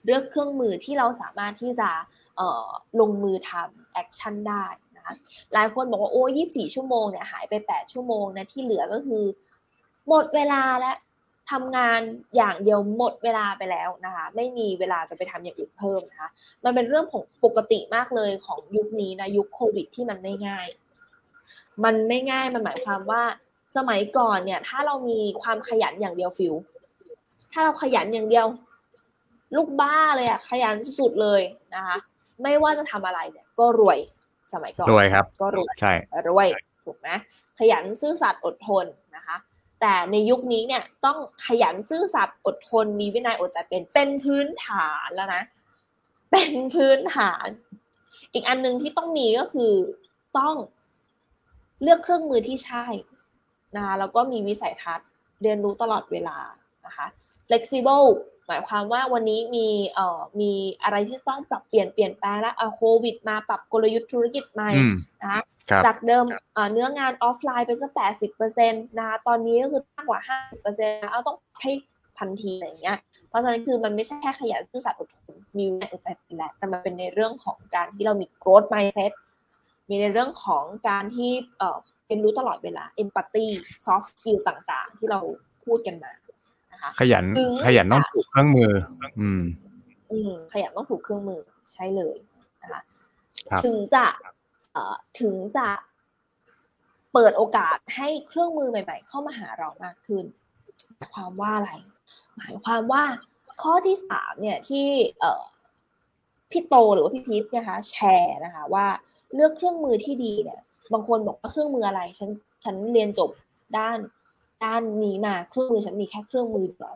เลือกเครื่องมือที่เราสามารถที่จะลงมือทำแอคชั่นได้นะหลายคนบอกว่าโอ้ยี่สี่ชั่วโมงเนี่ยหายไปแปดชั่วโมงนะที่เหลือก็คือ หมดเวลาแล้วทำงานอย่างเดียวหมดเวลาไปแล้วนะคะไม่มีเวลาจะไปทำอย่างอื่นเพิ่มนะคะมันเป็นเรื่องของปกติมากเลยของยุคนี้นะยุคโควิดที่มันไม่ง่าย มันไม่ง่ายมันหมายความว่า สมัยก่อนเนี่ย ถ้าเรามีความขยันอย่างเดียวฟิลถ้าเราขยันอย่างเดียว ลูกบ้าเลยอะขยันสุดเลยนะคะไม่ว่าจะทำอะไรเนี่ย ก็รวยสมัยก่อนรวยครับ ก็รวยใช่รวยถูกไหมขยันซื่อสัตย์อดทนนะคะ แต่ในยุคนี้เนี่ยต้องขยันซื่อสัตย์อดทน มีวินัยอดใจเป็นเป็นพื้นฐานแล้วนะ เป็นพื้นฐาน อีกอันหนึ่งที่ต้องมีก็คือต้องเลือกเครื่องมือที่ใช่ นะคะแล้วก็มีวิสัยทัศน์เรียนรู้ตลอดเวลานะคะ flexible หมายความว่าวันนี้มีเอ่อมีอะไรที่ต้องปรับเปลี่ยนเปลี่ยนแปลงแล้วเอาโควิด มาปรับกลยุทธ์ธุรกิจใหม่อืมนะคะครับจากเดิมเอ่อเนื้องานออฟไลน์ไปสักแปดสิบเปอร์เซ็นต์นะคะตอนนี้ก็คือมากกว่าห้าสิบเปอร์เซ็นต์เอาต้องให้ทันทีอะไรอย่างเงี้ย เพราะฉะนั้นคือมันไม่ใช่แค่ขยันซื่อสัตย์อดทนมีวินัยอดใจเป็นแหละแต่มันเป็นในเรื่องของการที่เรามี growth mindset มีในเรื่องของการที่เอ่อเรียนรู้ตลอดเวลา empathy soft skill ต่างๆ ที่เราพูดกันมานะคะขยันถึงขยันต้องถูกเครื่องมือ อืม อืมขยันต้องถูกเครื่องมือใช่เลยนะคะครับถึงจะเอ่อถึงจะเปิดโอกาสให้เครื่องมือใหม่ ๆ เข้ามาหาเรามากขึ้นหมายความว่าอะไร หมายความว่าข้อที่สามเนี่ยที่เอ่อพี่โตหรือว่าพี่พีทนะคะ แชร์นะคะ ว่าเลือกเครื่องมือที่ดีเนี่ย บางคนบอกว่าเครื่องมืออะไรฉันฉันเรียนจบด้านด้านนี้มาเครื่องมือฉันมีแค่เครื่องมือเดียว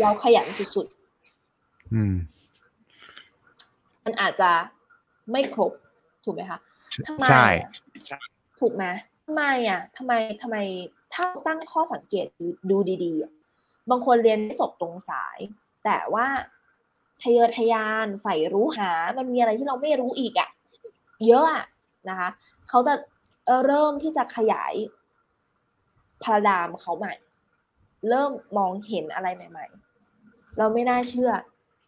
เราขยันสุดๆอืม มันอาจจะไม่ครบถูกไหมคะทำไมใช่อะถูกไหมทำไมอะทำไมทำไมถ้าตั้งข้อสังเกตดูดูดีๆอะบางคนเรียนไม่จบตรงสาย แต่ว่าทะเยอทะยานใฝ่รู้หา มันมีอะไรที่เราไม่รู้อีกอะ เยอะอะ นะคะเขาจะเอ่อเริ่มที่จะขยายพาราดามเขาใหม่ เริ่มมองเห็นอะไรใหม่ ๆ เราไม่น่าเชื่อ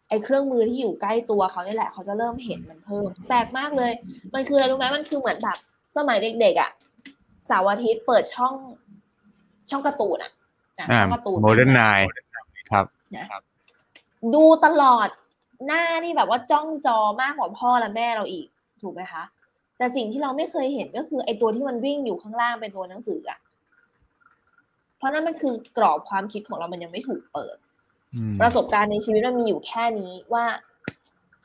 ไอ้เครื่องมือที่อยู่ใกล้ตัวเขานี่แหละเขาจะเริ่มเห็นมันเพิ่มแปลกมากเลย มันคืออะไรรู้ไหมมันคือเหมือนแบบสมัยเด็กๆอะเสาร์อาทิตย์เปิดช่องช่องการ์ตูนอะอะอ่าช่องการ์ตูนโมเดิร์นไนครับ ดูตลอดหน้านี่แบบว่าจ้องจอมากกว่าพ่อและแม่เราอีก ถูกไหมคะ แต่สิ่งที่เราไม่เคยเห็นก็คือไอ้ตัวที่มันวิ่งอยู่ข้างล่างเป็นตัวหนังสืออะเพราะนั่นมันคือกรอบความคิดของเรามันยังไม่ถูกเปิดอืมประสบการณ์ในชีวิตมันมีอยู่แค่นี้ว่า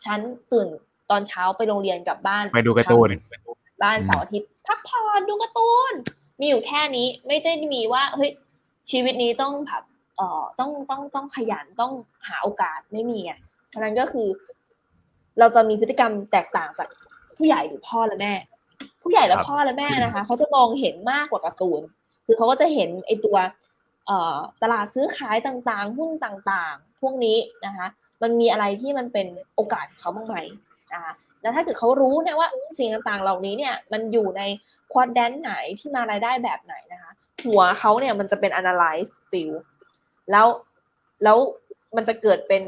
ฉันตื่นตอนเช้าไปโรงเรียนกลับบ้านไปดูการ์ตูนบ้านอืมเสาร์อาทิตย์พักผ่อนดูการ์ตูนมีอยู่แค่นี้ไม่ได้มีว่าเฮ้ยชีวิตนี้ต้องแบบเอ่อต้องต้องต้องขยันต้องหาโอกาสไม่มีอะฉะนั้นก็คือ เราจะมีพฤติกรรมแตกต่างจาก ผู้ใหญ่หรือพ่อและแม่ ผู้ใหญ่และครับพ่อและแม่นะคะเขาจะมองเห็นมากกว่าการ์ตูน คือเขาก็จะเห็นไอตัวเอ่อตลาดซื้อขายต่างๆ หุ้นต่างๆ พวกนี้นะคะ มันมีอะไรที่มันเป็นโอกาสของเขาบ้างไหมนะคะแล้วถ้าเกิดเขารู้เนี่ยว่าสิ่งต่างๆ เหล่านี้เนี่ยมันอยู่ในควอดแดนไหนที่มารายได้แบบไหนนะคะ หัวเขาเนี่ยมันจะเป็น analyze field แล้วแล้วมันจะเกิดเป็น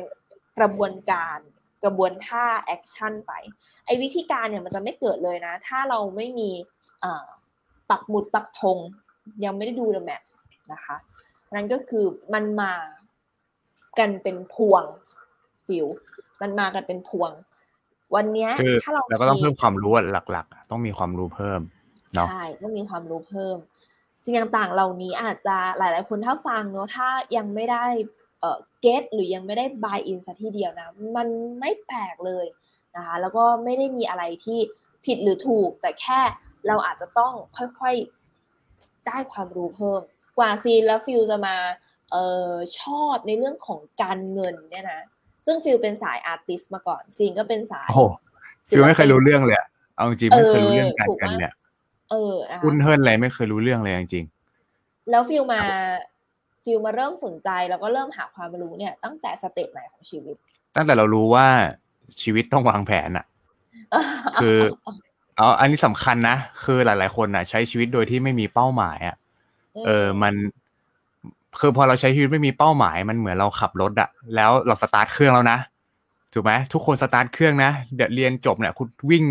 กระบวนการ กระบวนท่าแอคชั่นไป ไอ้วิธีการเนี่ยมันจะไม่เกิดเลยนะ ถ้าเราไม่มีอ่าปักหมุดปักธงยังไม่ได้ดู the map นะคะนั่นก็คือมันมากันเป็นพวงฟิวมันมากันเป็นพวง วันเนี้ยคือถ้าเราเราก็ต้องเพิ่มความรู้อะหลัก ๆ ต้องมีความรู้เพิ่มเนาะใช่ต้องมีความรู้เพิ่มสิ่งต่างๆ เหล่านี้อาจจะหลาย ๆ คนถ้าฟังเนอะถ้ายังไม่ได้ เอ่อ get หรือยังไม่ได้ buy in สักทีเดียวนะ มันไม่แปลกเลยนะคะแล้วก็ไม่ได้มีอะไรที่ผิดหรือถูก แต่แค่เราอาจจะต้องค่อยๆได้ความรู้เพิ่ม กว่าซีนและฟิลจะมาเอ่อชอบในเรื่องของการเงินเนี่ยนะ ซึ่งฟิลเป็นสาย artist มาก่อนซีนก็เป็นสายโอ้โหฟิลไม่เคยรู้เรื่องเลยอะเอาจริงๆไม่เคยรู้เรื่องการเออถูกกันปะเนี่ยเออนะคะหุ้นเฮิร์นอะไรไม่เคยรู้เรื่องเลยจริงแล้วฟิลมา ฟิลมาเริ่มสนใจแล้วก็เริ่มหาความรู้เนี่ย ตั้งแต่ stage ไหนของชีวิตๆตั้งแต่เรารู้ว่าชีวิตต้องวางแผนอะคือเอาอันนี้สำคัญนะคือหลาย ๆ คนนะใช้ชีวิตโดยที่ไม่มีเป้าหมายอะเออมันคือพอเราใช้ชีวิตไม่มีเป้าหมายมันเหมือนเราขับรถอะแล้วเราสตาร์ทเครื่องแล้วนะถูกไหมทุกคนสตาร์ทเครื่องนะเดี๋ยวเรียนจบเนี่ย คุณวิ่ง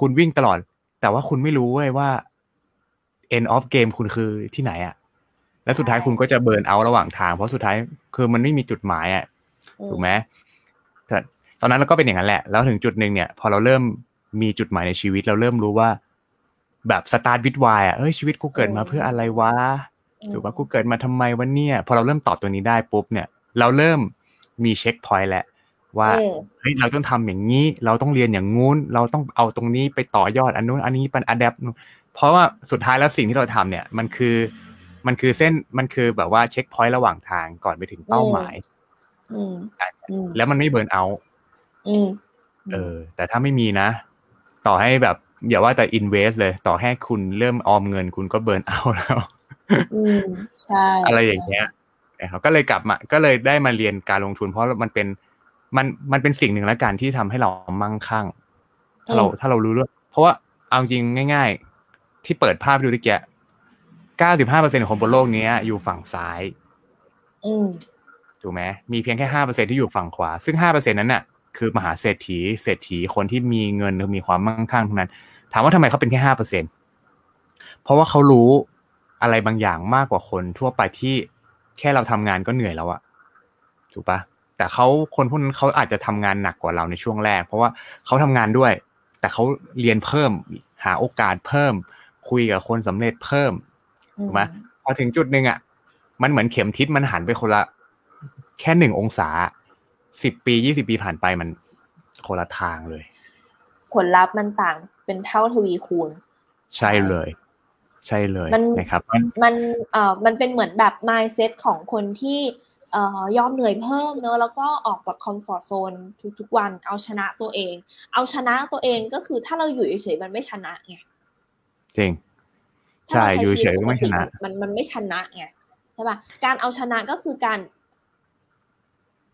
คุณวิ่งตลอด แต่ว่าคุณไม่รู้เว้ยว่า end of game คุณคือที่ไหนอะ และสุดท้ายคุณก็จะเบิร์นเอาท์ระหว่างทาง เพราะสุดท้ายคือมันไม่มีจุดหมายอะถูกไหมแต่ตอนนั้นเราก็เป็นอย่างนั้นแหละ แล้วถึงจุดหนึ่งเนี่ย พอเราเริ่มมีจุดหมายในชีวิตเราเริ่มรู้ว่า แบบ start with why อะเอ้ยชีวิตกูเกิดมาเพื่ออะไรวะถูกปะกูเกิดมาทำไมวะเนี่ย พอเราเริ่มตอบตัวนี้ได้ปุ๊บเนี่ย เราเริ่มมี checkpoint แหละว่าอืมเฮ้ยเราต้องทำอย่างนี้ เราต้องเรียนอย่างงู้น เราต้องเอาตรงนี้ไปต่อยอดอันนู้นอันนี้เป็น adapt เพราะว่าสุดท้ายแล้วสิ่งที่เราทำเนี่ย มันคือ มันคือเส้นมันคือแบบว่า checkpoint ระหว่างทางก่อนไปถึงเป้าหมายอืมอืมแล้วมันไม่ burn out อืมเออ แต่ถ้าไม่มีนะ ต่อให้แบบอย่าว่าแต่ invest เลย ต่อให้คุณเริ่มออมเงินคุณก็ burn out แล้วอืมใช่อะไรอย่างเงี้ยนะครับก็เลยกลับมา ก็เลยได้มาเรียนการลงทุน เพราะมันเป็นมันมันเป็นสิ่งหนึ่งแล้วกันที่ทำให้เรามั่งคั่ง ถ้าเราถ้าเรารู้เรื่องเพราะว่าเอาจริงง่าย ๆ ที่เปิดภาพดูตะเกีย เก้าสิบห้าเปอร์เซ็นของคนบนโลกนี้อยู่ฝั่งซ้ายอืมถูกไหมมีเพียงแค่ห้าเปอร์เซ็นที่อยู่ฝั่งขวา ซึ่งห้าเปอร์เซ็นนั้นน่ะคือมหาเศรษฐีเศรษฐีคนที่มีเงินมีความมั่งคั่งทั้งนั้น ถามว่าทำไมเขาเป็นแค่ห้าเปอร์เซ็นเพราะว่าเขารู้อะไรบางอย่างมากกว่าคนทั่วไปที่แค่เราทำงานก็เหนื่อยแล้วอะถูกปะแต่เขาคนพวกนั้นเขาอาจจะทำงานหนักกว่าเราในช่วงแรก เพราะว่าเขาทำงานด้วย แต่เขาเรียนเพิ่มหาโอกาสเพิ่ม คุยกับคนสำเร็จเพิ่ม ถูกไหมพอถึงจุดหนึ่งอะ มันเหมือนเข็มทิศมันหันไปคนละ แค่หนึ่งองศาสิบปียี่สิบปีผ่านไปมันคนละทางเลย ผลลัพธ์มันต่างเป็นเท่าทวีคูณ ใช่เลย ใช่เลยมันนะครับ มันเอ่อมันเป็นเหมือนแบบ mindset ของคนที่เอ่อยอมเหนื่อยเพิ่มเนอะแล้วก็ออกจากคอมฟอร์ z โซนทุกๆวันเอาชนะตัวเอง เอาชนะตัวเองก็คือถ้าเราอยู่เฉยๆมันไม่ชนะไงจริงถ้า ใช่ราอยู่เฉยชีวิตก็ไม่ชนะปกติมันมันไม่ชนะไงใช่ป่ะการเอาชนะก็คือการ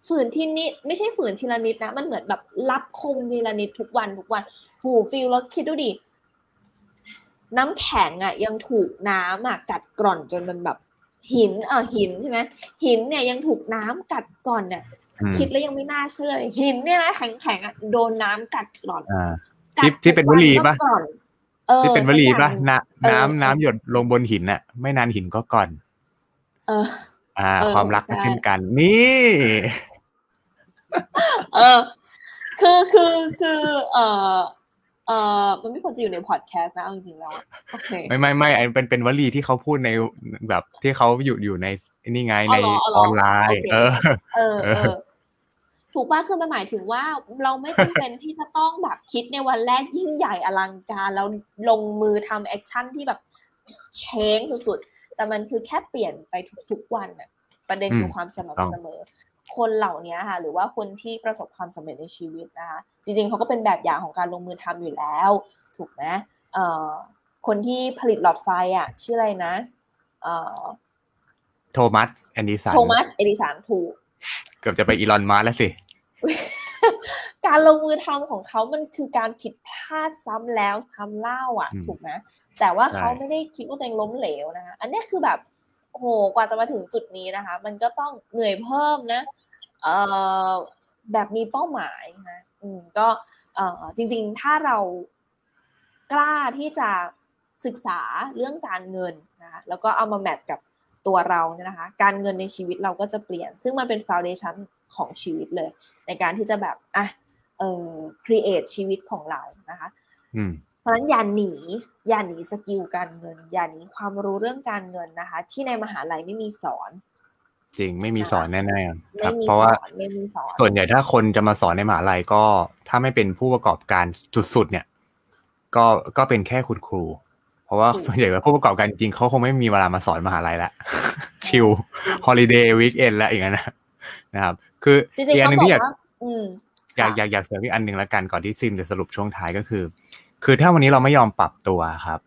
ฝืนที่นิดไม่ใช่ฝืนทีละนิดนะมันเหมือนแบบรับคมทีละนิดทุกวันทุกวันหูฟิลแล้วคิดดูดิน้ำแข็งอะ ยังถูกน้ำอะกัดกร่อนจนมันแบบ หินเออหินใช่ไหมหินเนี่ยยังถูกน้ำกัดก่อนเนี่ยอืมคิดแล้วยังไม่น่าเชื่อเลยหินเนี่ยนะแข็งแข็งๆอะโดนน้ำกัดกร่อนอ่ากัดที่ที่เป็นวลีปะ ทุกนก็กร่อนออที่เป็นวลีปะสักอย่างน้เออำน้ำน้ำหยดลงบนหินน่ะไม่นานหินก็ก่อน เออ อ่าเออความรักก็ใช่เช่นกัน นี่ เออ คือคือคือ เออเออมันไม่ควรจะอยู่ในพอดแคสต์นะเอาจริงๆแล้วอะโอเคไม่ไม่ไม่ไอ้เป็นเป็นวลีที่เขาพูดในแบบที่เขาอยู่อยู่ในนี่ไงในอ๋อเหรออ๋อเหรอออนไลน์โอเคเออ เออเอเอออ ถูกป่ะคือมันหมายถึงว่าเราไม่จำเป็นที่จะต้องแบบคิดในวันแรกยิ่งใหญ่อลังการแล้วลงมือทำ action ที่แบบเจ๋งสุดๆ แต่มันคือแค่เปลี่ยนไปทุกๆวันน่ะประเด็นคือความสม่ำเสมอ คนเหล่านี้ค่ะ หรือว่าคนที่ประสบความสำเร็จในชีวิตนะคะจริงๆเขาก็เป็นแบบอย่างของการลงมือทำอยู่แล้ว ถูกไหมเอ่อคนที่ผลิตหลอดไฟอะ ชื่ออะไรนะ เอ่อโทมัสเอดิสันโทมัสเอดิสันถูกเกือบจะไปอีลอนมัสก์แล้วสิ การลงมือทำของเขามันคือการผิดพลาดซ้ำแล้วซ้ำเล่าอะอืมถูกไหมแต่ว่าใช่เขาไม่ได้คิดว่าตัวเองล้มเหลวนะคะ อันเนี้ยคือแบบโอ้โหกว่าจะมาถึงจุดนี้นะคะ มันก็ต้องเหนื่อยเพิ่มนะเอ่อแบบมีเป้าหมายนะอืมก็เอ่อจริง ๆ ถ้าเรากล้าที่จะศึกษาเรื่องการเงินนะคะแล้วก็เอามา match กับ ตัวเราเนี่ยนะคะ การเงินในชีวิตเราก็จะเปลี่ยน ซึ่งมันเป็นฟ u n เดชันของชีวิตเลย ในการที่จะแบบอะเอ่อ create ชีวิตของเรานะคะอืมเพราะฉะนั้นอย่าหนีอย่าหนี skill การเงิน อย่าหนีความรู้เรื่องการเงินนะคะ ที่ในมหาลัยไม่มีสอน จริงไม่มีสอนแน่ๆคไม่รับมีเพราะสว่าอนไม่มีสอนส่วนใหญ่ถ้าคนจะมาสอนในมหาลัยก็ ถ้าไม่เป็นผู้ประกอบการสุดๆเนี่ย ก็ก็เป็นแค่คุณครู เพราะว่าส่วนใหญ่แล้วผู้ประกอบการจริงเขาคงไม่มีเวลามาสอนมหาลัยละชิลฮอลิเดย์วีคเอนแล้วอย่างนั้นนะนะครับ คือจริงอีกๆอันเขาหนึ่งบอที่กอยากว่าอืมอยากอยากอยากเสริมอีกอันหนึ่งละกันก่อนที่ซิมจะสรุปช่วงท้ายก็คือ คือถ้าวันนี้เราไม่ยอมปรับตัวครับ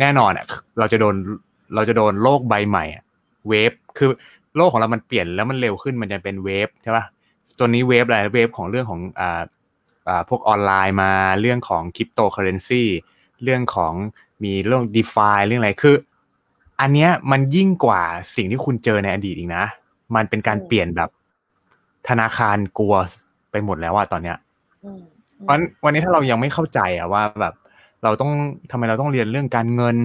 แน่นอนอะเราจะโดนเราจะโดนโลกใบใหม่อะ wave คือโลกของเรามันเปลี่ยนแล้วมันเร็วขึ้นมันจะเป็น wave ใช่ป่ะตัวนี้ wave อะไร wave ของเรื่องของอ่าอ่าพวกออนไลน์มาเรื่องของคริปโตเคอเรนซีเรื่องของ มีเรื่อง d e f i เรื่องอะไรคือ อันเนี้ยมันยิ่งกว่าสิ่งที่คุณเจอในอดีตอีกนะ มันเป็นการอืมเปลี่ยนแบบธนาคารกลัวไปหมดแล้วอะตอนเนี้ยอืมเพราะฉะนั้นวันนี้ถ้าเรายังไม่เข้าใจอะว่าแบบ เราต้องทำไมเราต้องเรียนเรื่องการเงิน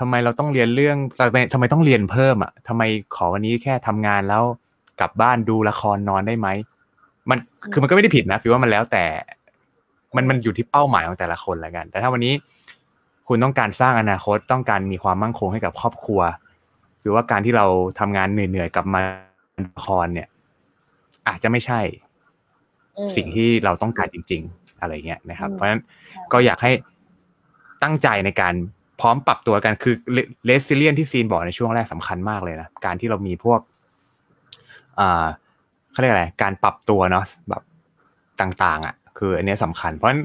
ทำไมเราต้องเรียนเรื่องทำไมทำไมต้องเรียนเพิ่มอะทำไมขอวันนี้แค่ทำงานแล้วกลับบ้านดูละครนอนได้ไหมมันคือมันก็ไม่ได้ผิดนะฟิวว่ามันแล้วแต่ มันมันอยู่ที่เป้าหมายของแต่ละคนละกัน แต่ถ้าวันนี้ คุณต้องการสร้างอนาคตต้องการมีความมั่งคงให้กับครอบครัว หรือว่าการที่เราทำงานเหนื่อยๆกลับมาละครเนี่ย อาจจะไม่ใช่อืมสิ่งที่เราต้องการจริง ๆ อะไรเงี้ยนะครับอืมเพราะฉะนั้นก็อยากให้ตั้งใจในการพร้อมปรับตัวกันคือเลสซิเลียนที่ซีนบอกในช่วงแรกสำคัญมากเลยนะการที่เรามีพวกอ่าเขาเรียกอะไรการปรับตัวเนาะแบบต่าง ๆ อะ คือ อันเนี้ยสำคัญ เพราะฉะนั้น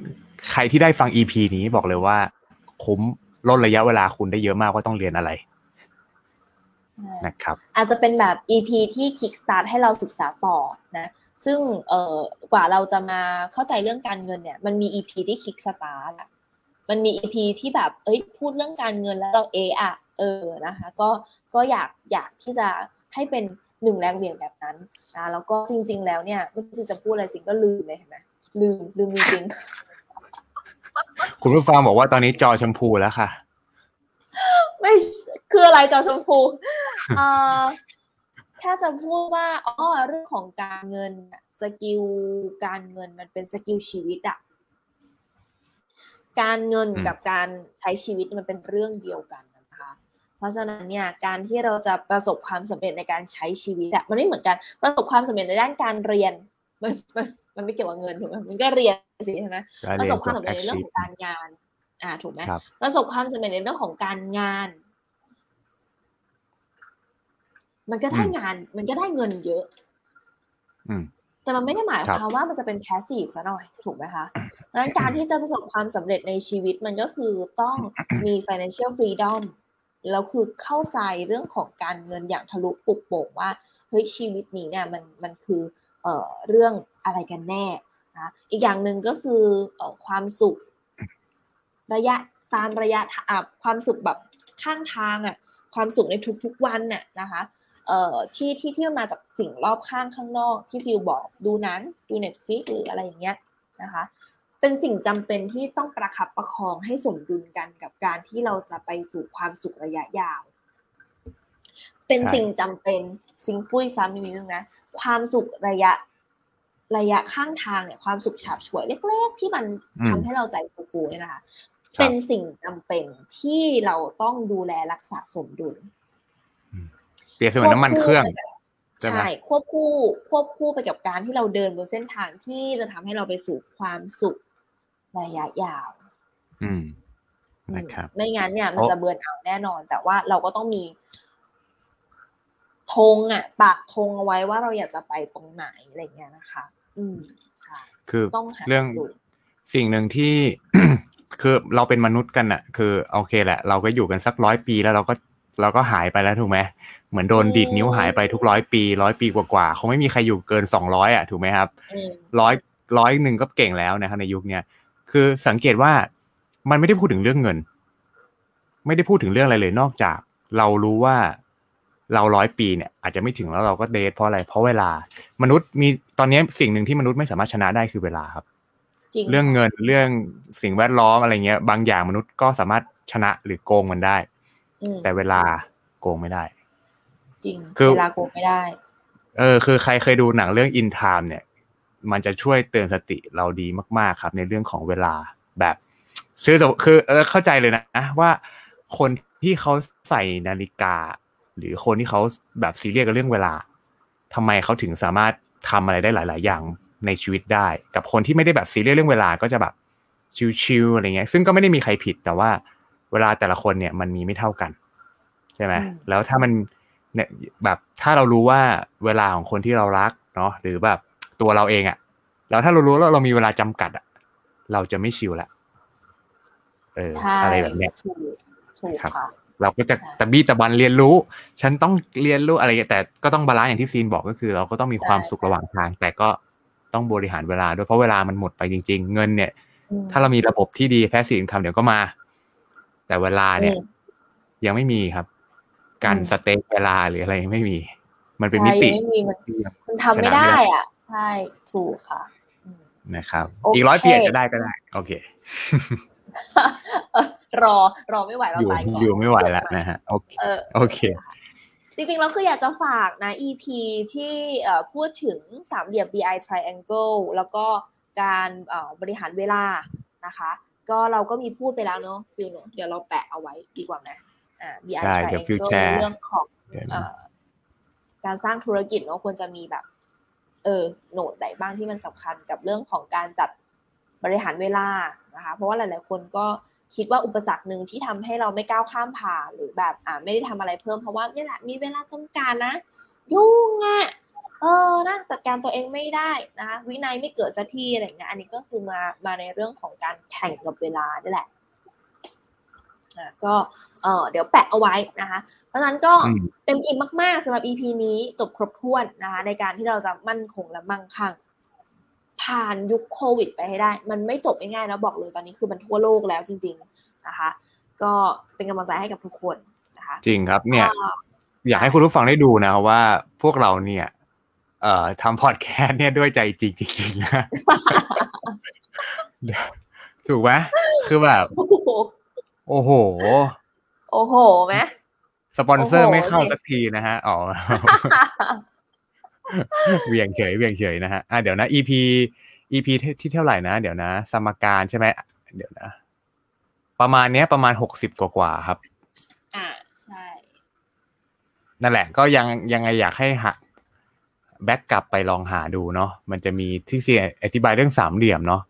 ใครที่ได้ฟัง EP นี้บอกเลยว่า คุ้มลดระยะเวลาคุณได้เยอะมากว่าต้องเรียนอะไรนะครับอาจจะเป็นแบบ EP ที่ Kickstart ให้เราศึกษาต่อนะซึ่งเอ่อกว่าเราจะมาเข้าใจเรื่องการเงินเนี่ย มันมี EP ที่ Kickstart อะมันมี EP ที่แบบเอ้ยพูดเรื่องการเงินแล้วเราเอะอะเออนะคะก็ก็อยากอยากที่จะให้เป็นหนึ่งแรงเหวี่ยงแบบนั้นนะแล้วก็จริง ๆ แล้วเนี่ยไม่รู้จะพูดอะไรจริงก็ลืมเลยเห็นไหมลืมลืมจริงๆ คุณผู้ฟังบอกว่าตอนนี้จอชมพูแล้วค่ะ ไม่คืออะไรจอชมพูเอ่อแค่จะพูดว่าอ๋อเรื่องของการเงินน่ะ skill การเงินมันเป็น skill ชีวิตอะการเงินอืมกับการใช้ชีวิตมันเป็นเรื่องเดียวกันนะคะ เพราะฉะนั้นเนี่ยการที่เราจะประสบความสำเร็จในการใช้ชีวิตอะมันไม่เหมือนกันประสบความสำเร็จในด้านการเรียนมันมันมันไม่เกี่ยวกับเงินถูกไหมมันก็เรียน สิใช่ไหมได้ประเรียสนบความจสำเร็จในเรื่องของ achieve การงาน อ่า ถูกไหมครับประสบความสำเร็จในเรื่องของการงาน มันก็ได้อืมงาน มันก็ได้เงินเยอะ อืมแต่มันไม่ได้หมายครัคบวามว่ามันจะเป็นแพสซีฟซะหน่อย ถูกไหมคะดังนั้นการที่จะประสบความสำเร็จในชีวิตมันก็คือต้องมี financial freedom แล้วคือเข้าใจเรื่องของการเงินอย่างทะลุปุกโป่งว่าเฮ้ยชีวิตนี้เนี่ยมันมันคือเอ่อเรื่องอะไรกันแน่ นะอีกอย่างหนึ่งก็คือเอ่อความสุข ระยะตามระยะทางอะความสุขแบบข้างทางอะความสุขในทุกๆวันน่ะนะคะเอ่อที่ที่ที่มันมาจากสิ่งรอบข้างข้างนอกที่ฟิลบอกดูหนังดู Netflix หรืออะไรอย่างเงี้ยนะคะเป็นสิ่งจำเป็นที่ต้องประคับประคองให้สมดุลกันกับการที่เราจะไปสู่ความสุขระยะยาว เป็นใช่สิ่งจำเป็นสิ่งปุ้ยซ้ำอีกนิดนึงนะความสุขระยะ ระยะข้างทางเนี่ยความสุขฉาบฉวยเล็ก ๆ ที่มันอืมทำให้เราใจฟูๆเนี่ยนะคะครับเป็นสิ่งจำเป็นที่เราต้องดูแลรักษาสมดุลเปรียบเสมือนน้ำมันเครื่องใช่ไหมใช่ควบคู่ควบคู่ไปกับการที่เราเดินบนเส้นทางที่จะทำให้เราไปสู่ความสุขระยะยาว อืมอืมนะครับไม่งั้นเนี่ยมันโอ้จะเบือนเอาท์แน่นอน แต่ว่าเราก็ต้องมีธงอะปากธงเอาไว้ว่าเราอยากจะไปตรงไหนอะไรเงี้ยนะคะ อืมใช่คือต้องหาเรื่องสมดุลสิ่งหนึ่งที่คือเราเป็นมนุษย์กันอะคือโอเคแหละ เราก็อยู่กันสักร้อยปีแล้วเราก็เราก็หายไปแล้วถูกไหมเหมือนโดนดีดนิ้วหายไปทุกร้อยปีร้อยปีกว่าๆคงไม่มีใครอยู่เกินสองร้อยอะถูกไหมครับอืมร้อยร้อยหนึ่งก็เก่งแล้วนะครับในยุคเนี้ยคือสังเกตว่ามันไม่ได้พูดถึงเรื่องเงิน ไม่ได้พูดถึงเรื่องอะไรเลยนอกจาก เรารู้ว่า เราร้อยปีเนี่ยอาจจะไม่ถึงแล้วเราก็เดทเพราะอะไร เพราะเวลามนุษย์มีตอนนี้สิ่งหนึ่งที่มนุษย์ไม่สามารถชนะได้คือเวลาครับจริงเรื่องเงินเรื่องสิ่งแวดล้อมอะไรเงี้ย บางอย่างมนุษย์ก็สามารถชนะหรือโกงมันได้อืมแต่เวลาโกงไม่ได้ จริงคือเวลาโกงไม่ได้ เออ คือใครเคยดูหนังเรื่อง In Time เนี่ย มันจะช่วยเตือนสติเราดีมาก ๆ ครับ ในเรื่องของเวลาแบบคือแต่คือเออเข้าใจเลยนะว่าคนที่เขาใส่นาฬิกา หรือคนที่เขาแบบซีเรียสกับเรื่องเวลาทำไมเขาถึงสามารถทำอะไรได้หลาย ๆ อย่างในชีวิตได้ กับคนที่ไม่ได้แบบซีเรียสเรื่องเวลาก็จะแบบชิวๆอะไรเงี้ย ซึ่งก็ไม่ได้มีใครผิดแต่ว่าเวลาแต่ละคนเนี่ยมันมีไม่เท่ากันใช่ไหมอืมแล้วถ้ามันเนี่ยแบบถ้าเรารู้ว่าเวลาของคนที่เรารักเนาะหรือแบบตัวเราเองอะแล้วถ้าเรารู้แล้วเรามีเวลาจำกัดอะเราจะไม่ chill ละเออใช่อะไรแบบเนี้ยถูกถูกครับค่ะ เราก็จะใช่ตะบี้ตะบันเรียนรู้ ฉันต้องเรียนรู้อะไรอย่างเงี้ยแต่ก็ต้อง balance อย่างที่ซีนบอกก็คือ เราก็ต้องมีความสุขระหว่างทาง แต่ก็ต้องบริหารเวลาด้วยเพราะเวลามันหมดไปจริง ๆ เงินเนี่ยอืมถ้าเรามีระบบที่ดี passive income เดี๋ยวก็มา แต่เวลาเนี่ยอืมยังไม่มีครับ การอืมสเต็กเวลาหรืออะไรยังไม่มี มันเป็นใช่มิติยังไม่มีมันที่ยังมันทำไม่ได้ อะ ใช่ถูกค่ะอืมนะครับโอเคอีกร้อยปีอาจจะได้ก็ได้ โอเคเออ รอรอไม่ไหวเราอยู่ตายก่อนอยู่ไม่ไหวแล้วนะฮะโอเคเออโอเค จริงๆแล้วคืออยากจะฝากนะ EP ที่เอ่อพูดถึงสามเหลี่ยม BI triangle แล้วก็การเอ่อบริหารเวลานะคะ ก็เราก็มีพูดไปแล้วเนอะฟิวเนอะเดี๋ยวเราแปะเอาไว้ดีกว่าไหมอ่า BI ใช่เดี๋ยวฟิว triangle แชร์เรื่องของเดี๋ยวเอ่นะอการสร้างธุรกิจเนอะควรจะมีแบบ เออโหนดไหนบ้างที่มันสำคัญกับเรื่องของการจัด บริหารเวลานะคะเพราะว่าหลายๆ คนก็คิดว่าอุปสรรคหนึ่งที่ทำให้เราไม่ก้าวข้ามผ่านหรือแบบอ่าไม่ได้ทำอะไรเพิ่มเพราะว่านี่แหละมีเวลาจำกัดนะ ยุ่งอะ่ะเออนะจัดการตัวเองไม่ได้นะคะวินัยไม่เกิดสักทีอะไรอย่างเงี้ยอันนี้ก็คือมามาในเรื่องของการแข่งกับเวลานี่แหละอะก็เออเดี๋ยวแปะเอาไว้นะคะ เพราะฉะนั้นก็อืมเต็มอิ่มมากๆสำหรับ EP นี้จบครบถ้วนนะคะในการที่เราจะมั่นคงและมั่งคั่ง ผ่านยุคโควิด ไปให้ได้ มันไม่จบง่ายๆแล้วบอกเลยตอนนี้คือมันทั่วโลกแล้วจริง ๆนะคะ ก็เป็นกำลังใจให้กับทุกคนนะคะ จริงครับเนี่ยก็อยากให้คุณผู้ฟังได้ดูนะว่าพวกเราเนี่ย เอ่อทำพอดแคสต์เนี่ยด้วยใจจริงจริงๆนะถูกไหมคือแบบโอ้โห โอ้โหโอ้โหไหมสปอนเซอร์โอ้โหไม่เข้าเนี่ยสักทีนะฮะ อ๋อ เหวี่ยงเฉยเหวี่ยงเฉยนะฮะอะเดี๋ยวนะ EP EP ที่ที่เท่าไหร่นะ เดี๋ยวนะ สมการใช่ไหมเดี๋ยวนะ ประมาณเนี้ยประมาณหกสิบกว่าๆครับ อ่าใช่ นั่นแหละ ก็ยังยังไงอยากให้หาแบ็กกลับไปลองหาดูเนาะมันจะมีที่เสียอธิบายเรื่องสามเหลี่ยมเนาะ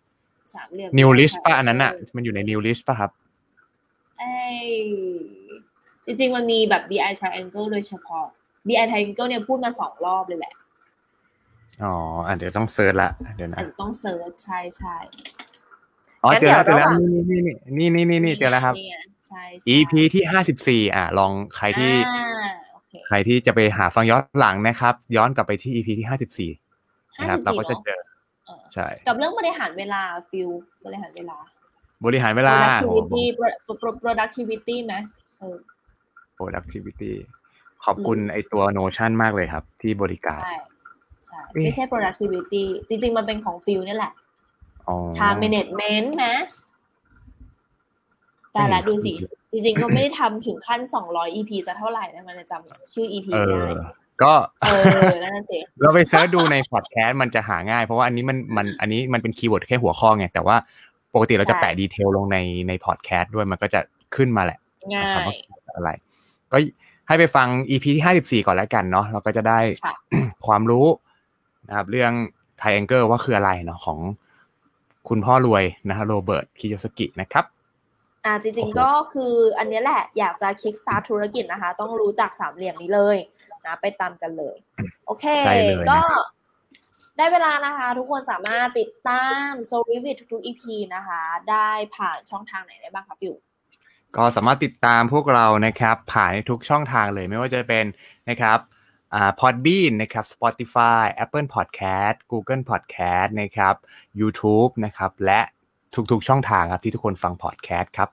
สามเหลี่ยมนิวลิสป่ะอันนั้นอะมันอยู่ในนิวลิสป่ะครับเอ้ยจริงๆ มันมีแบบ BI triangle โดยเฉพาะ BI triangle เนี่ยพูดมาสองรอบเลยแหละ อ๋ออะเดี๋ยวต้องเซิร์ชละเดี๋ยวอานะจจะต้องเซิร์ชใช่ใช่อ๋องั้นเจอแล้วเดี๋เจยวอแล้วระหว่างนี่นี่นี่นี่นี่นี่เจอแล้วครับนี่ไงใช่ใช่ EP ที่ห้าสิบสี่อะลองใครที่อ่าโอเคใครที่จะไปหาฟังย้อนหลังนะครับ ย้อนกลับไปที่ EP ที่ห้าสิบสี่ห้านะครับสิบเราสี่ก็จะเนาะเจอเออใช่กับเรื่องบริหารเวลาฟิลบริหารเวลา บริหารเวลา productivity pro- pro- productivity ไหมเออ productivity ขอบคุณไอตัว Notion มากเลยครับ ที่บริการใช่ ใช่เอ๊ะไม่ใช่ productivity จริง ๆ มันเป็นของฟิลนี่แหละอ๋อ time management ไหมแต่ละไม่ดูสิคือจริง ๆ ก็ไม่ได้ทำถึงขั้น200 EP จะเท่าไหร่นะมันจะจำชื่อ EP เอไม่อได้ก็เออนั่นนะสิเราไป search ดูในพอดแคสต์มันจะหาง่ายเพราะว่าอันนี้มันมันอันนี้มันเป็น keyword แค่หัวข้อไง แต่ว่าปกติเราจะใช่แปะ detail ลงในในพอดแคสต์ด้วยมันก็จะขึ้นมาแหละง่านะครับยว่าอะไร ก็ให้ไปฟัง EP ที่ห้าสิบสี่ก่อนแล้วกันเนาะเราก็จะได้ค่ะความรู้ นะครับ เรื่อง Triangle ว่าคืออะไรเนาะของคุณพ่อรวยนะฮะโรเบิร์ตคิโยสกินะครับอ่าจริงโอ้โหๆก็คืออันเนี้ยแหละอยากจะ kick start ธุรกิจนะคะ ต้องรู้จักสามเหลี่ยมนี้เลยนะไปตามกันเลย โอเคใช่เลยก็นะครับได้เวลานะคะ ทุกคนสามารถติดตาม s o r i v i t ทุกๆ EP นะคะ ได้ผ่านช่องทางไหนได้บ้างคะฟิวก็สามารถติดตามพวกเรานะครับ ผ่านในทุกช่องทางเลยไม่ว่าจะเป็นนะครับ อ่า Podbean นะครับ Spotify Apple Podcast Google Podcast นะครับ YouTube นะครับและทุกๆช่องทางครับที่ทุกคนฟัง podcast ครับ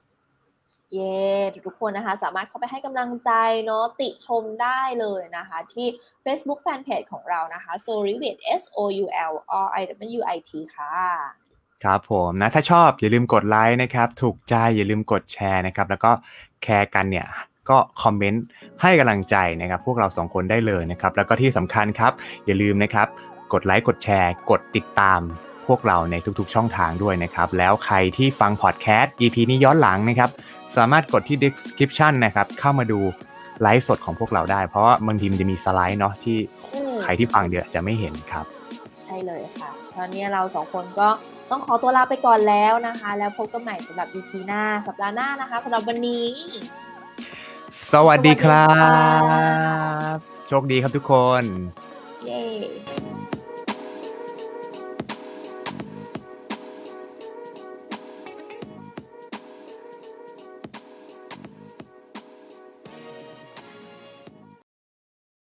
เย้ทุกๆคนนะคะ สามารถเข้าไปให้กำลังใจเนาะติชมได้เลยนะคะ ที่ Facebook Fanpage ของเรานะคะ s o r i v i t S O U L R I W I T ค่ะครับผมนะถ้าชอบอย่าลืมกดไลค์นะครับ ถูกใจอย่าลืมกดแชร์นะครับ แล้วก็แคร์กันเนี่ย ก็คอมเมนต์ให้กำลังใจนะครับพวกเราสองคนได้เลยนะครับแล้วก็ที่สำคัญครับอย่าลืมนะครับกดไลค์กดแชร์ กดติดตามพวกเราในทุกๆ ช่องทางด้วยนะครับ แล้วใครที่ฟังพอดแคสต์ EP นี้ย้อนหลังนะครับ สามารถกดที่ description นะครับ เข้ามาดูไลฟ์สดของพวกเราได้ เพราะว่าบางทีมันจะมีสไลด์เนาะที่อืมใครที่ฟังเดี๋ยวจะไม่เห็นครับ ใช่เลยค่ะ ตอนนี้เราสองคนก็ต้องขอตัวลาไปก่อนแล้วนะคะ แล้วพบกันใหม่สำหรับ EP หน้า สัปดาห์หน้านะคะสำหรับวันนี้ สวัสดีครัสวัสดีครับบโชคดีครับทุกคน เย้